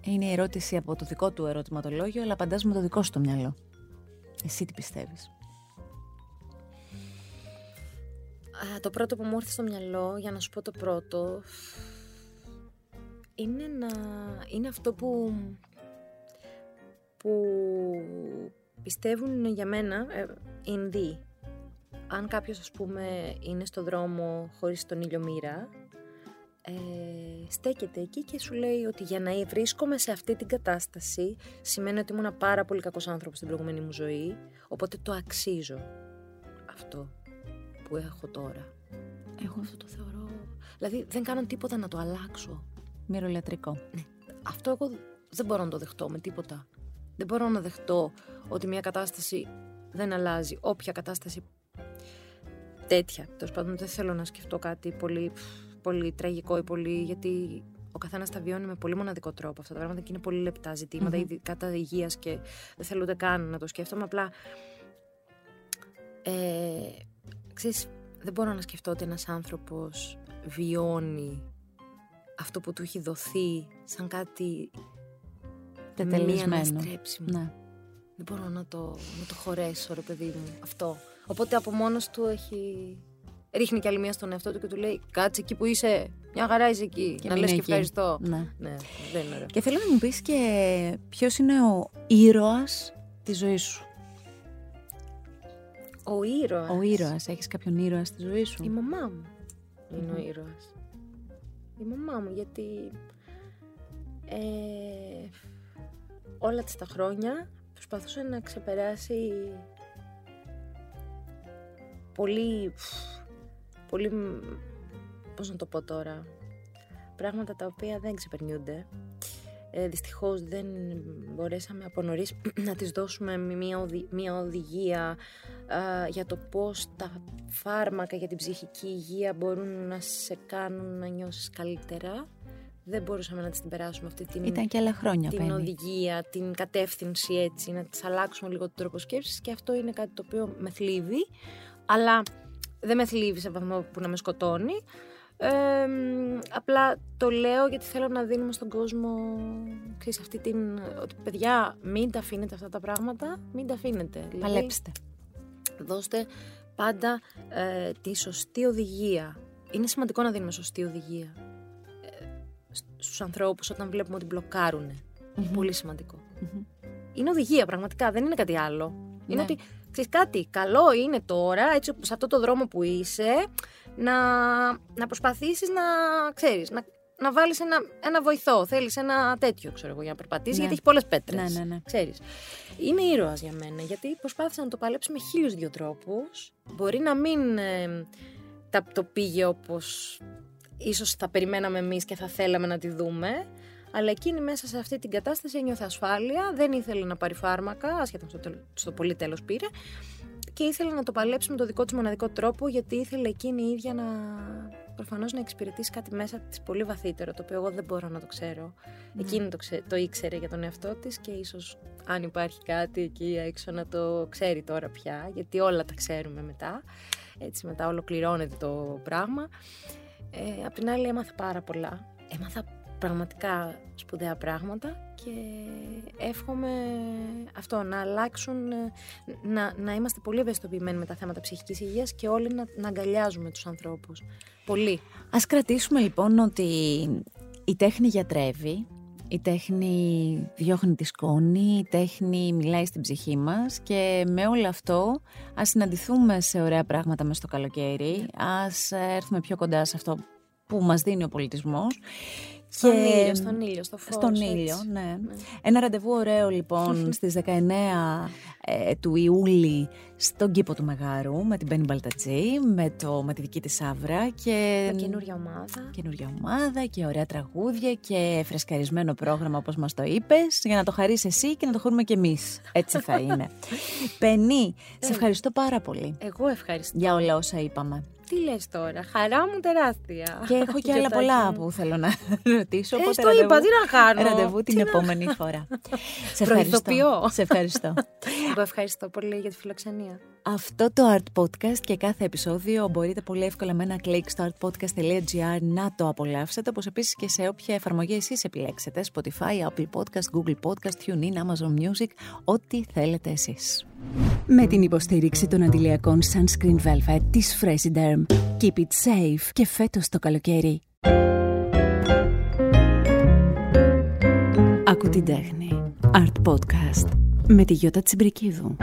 Είναι η ερώτηση από το δικό του ερωτηματολόγιο, αλλά απαντάς με το δικό σου το μυαλό. Εσύ τι πιστεύεις; Α, το πρώτο που μου ήρθε στο μυαλό, για να σου πω το πρώτο, είναι, να, είναι αυτό που, που πιστεύουν για μένα ε, Ινδοί. Αν κάποιος, ας πούμε, είναι στο δρόμο χωρίς τον ήλιο μοίρα, ε, στέκεται εκεί και σου λέει ότι για να βρίσκομαι σε αυτή την κατάσταση σημαίνει ότι ήμουν πάρα πολύ κακός άνθρωπος στην προηγούμενη μου ζωή, οπότε το αξίζω αυτό που έχω τώρα. Εγώ αυτό το θεωρώ. Δηλαδή δεν κάνω τίποτα να το αλλάξω. Μυρολατρικό. Αυτό εγώ δεν μπορώ να το δεχτώ με τίποτα. Δεν μπορώ να δεχτώ ότι μια κατάσταση δεν αλλάζει. Όποια κατάσταση τέτοια. Τέλος πάντων, δεν θέλω να σκεφτώ κάτι πολύ, πολύ τραγικό ή πολύ. Γιατί ο καθένας τα βιώνει με πολύ μοναδικό τρόπο αυτά τα πράγματα και είναι πολύ λεπτά ζητήματα, ειδικά τα υγείας και δεν θέλω ούτε καν να το σκέφτομαι. Απλά. Ε, ξέρεις, δεν μπορώ να σκεφτώ ότι ένας άνθρωπος βιώνει αυτό που του έχει δοθεί σαν κάτι μη Τετελεσμένο. αναστρέψιμο. Ναι. Δεν μπορώ να το, να το χωρέσω, ρε παιδί μου. Αυτό. Οπότε από μόνος του έχει. Ρίχνει κι άλλη μία στον εαυτό του και του λέει: Κάτσε εκεί που είσαι. Μια χαρά είσαι εκεί. Και να μην λες και είναι εκεί. ευχαριστώ. Ναι. Ναι, δεν είναι ωραίο. Και θέλω να μου πεις και ποιος είναι ο ήρωας της ζωής σου. Ο ήρωας. Ο ήρωας. Έχεις κάποιον ήρωα στη ζωή σου; Η μαμά μου είναι ο ήρωας. Η μαμά μου, γιατί ε, όλα της τα χρόνια προσπαθούσε να ξεπεράσει πολύ, πολύ, πώς να το πω τώρα, πράγματα τα οποία δεν ξεπερνιούνται. Ε, δυστυχώς δεν μπορέσαμε από νωρίς να της δώσουμε μια, οδη- μια οδηγία α, για το πώς τα φάρμακα για την ψυχική υγεία μπορούν να σε κάνουν να νιώσεις καλύτερα. Δεν μπορούσαμε να της την περάσουμε αυτή την, Ήταν και άλλα χρόνια την Πέννη. οδηγία, την κατεύθυνση έτσι, να της αλλάξουμε λίγο τον τρόπο σκέψης και αυτό είναι κάτι το οποίο με θλίβει, αλλά δεν με θλίβει σε βαθμό που να με σκοτώνει. Ε, μ, απλά το λέω γιατί θέλω να δίνουμε στον κόσμο ξέρεις, αυτή την, ότι παιδιά μην τα αφήνετε αυτά τα πράγματα, μην τα αφήνετε. Δηλαδή, Παλέψτε. δώστε πάντα ε, τη σωστή οδηγία. Είναι σημαντικό να δίνουμε σωστή οδηγία ε, σ- στους ανθρώπους όταν βλέπουμε ότι μπλοκάρουν. Είναι πολύ σημαντικό. Είναι οδηγία πραγματικά, δεν είναι κάτι άλλο. Είναι Ναι. ότι, ξέρεις κάτι, καλό είναι τώρα, έτσι σε αυτό το δρόμο που είσαι, να, να προσπαθήσεις να, ξέρεις, να, να βάλεις ένα, ένα βοηθό. Θέλεις ένα τέτοιο, ξέρω εγώ, για να περπατήσεις, Ναι. γιατί έχει πολλές πέτρες. Ναι, ναι, ναι. Ξέρεις. Είναι ήρωας για μένα, γιατί προσπάθησε να το παλέψει με χίλιους δυο τρόπους. Μπορεί να μην ε, τα, το πήγε όπως ίσως θα περιμέναμε εμείς και θα θέλαμε να τη δούμε. Αλλά εκείνη μέσα σε αυτή την κατάσταση ένιωθε ασφάλεια, δεν ήθελε να πάρει φάρμακα, ασχετά στο, τέλο- στο πολύ τέλος πήρε. Και ήθελε να το παλέψει με το δικό της μοναδικό τρόπο, γιατί ήθελε εκείνη η ίδια να προφανώς να εξυπηρετήσει κάτι μέσα της πολύ βαθύτερο, το οποίο εγώ δεν μπορώ να το ξέρω. Εκείνη το, ξέ, το ήξερε για τον εαυτό της και ίσως αν υπάρχει κάτι εκεί έξω να το ξέρει τώρα πια, γιατί όλα τα ξέρουμε μετά. Έτσι μετά ολοκληρώνεται το πράγμα. Ε, απ' την άλλη έμαθα πάρα πολλά. Έμαθα πραγματικά σπουδαία πράγματα και εύχομαι αυτό να αλλάξουν, ε, να, να είμαστε πολύ ευαισθητοποιημένοι με τα θέματα ψυχικής υγείας και όλοι να, να αγκαλιάζουμε τους ανθρώπους. Πολύ. Ας κρατήσουμε λοιπόν ότι η τέχνη γιατρεύει, η τέχνη διώχνει τη σκόνη, η τέχνη μιλάει στην ψυχή μας και με όλο αυτό ας συναντηθούμε σε ωραία πράγματα μες στο καλοκαίρι, ας έρθουμε πιο κοντά σε αυτό που μας δίνει ο πολιτισμός Στον ήλιο, στον ήλιο, στο φως. Στον έτσι. ήλιο, ναι. Ένα ραντεβού ωραίο λοιπόν στις 19 ε, του Ιούλη στον κήπο του Μεγάρου με την Μπένι Μπαλτατζή, με, το, με τη δική της Σαύρα και... Με καινούρια ομάδα. καινούργια ομάδα και ωραία τραγούδια και φρεσκαρισμένο πρόγραμμα όπως μας το είπες για να το χαρείς εσύ και να το χωρούμε κι εμείς. Έτσι θα είναι. Πενή, σε ευχαριστώ πάρα πολύ Εγώ ευχαριστώ. για όλα όσα είπαμε. Τι λες τώρα, χαρά μου τεράστια. Και έχω και άλλα Γιορτάκι πολλά μου. που θέλω να ρωτήσω. Ε, οπότε στο είπα, ραντεβού- τι να κάνω; Ραντεβού την Τι να- επόμενη φορά. Σε ευχαριστώ. Προειδοποιώ. Σε ευχαριστώ. Εγώ ευχαριστώ πολύ για τη φιλοξενία. Αυτό το Art Podcast και κάθε επεισόδιο μπορείτε πολύ εύκολα με ένα κλικ στο artpodcast.gr να το απολαύσετε, όπως επίσης και σε όποια εφαρμογή εσείς επιλέξετε, Spotify, Apple Podcast, Google Podcast, TuneIn, Amazon Music, ό,τι θέλετε εσείς. Με την υποστήριξη των αντιλιακών Sunscreen Velvet της Fresiderm. Keep it safe και φέτος το καλοκαίρι. Ακού την τέχνη. Art Podcast με τη Γιώτα Τσιμπρικίδου.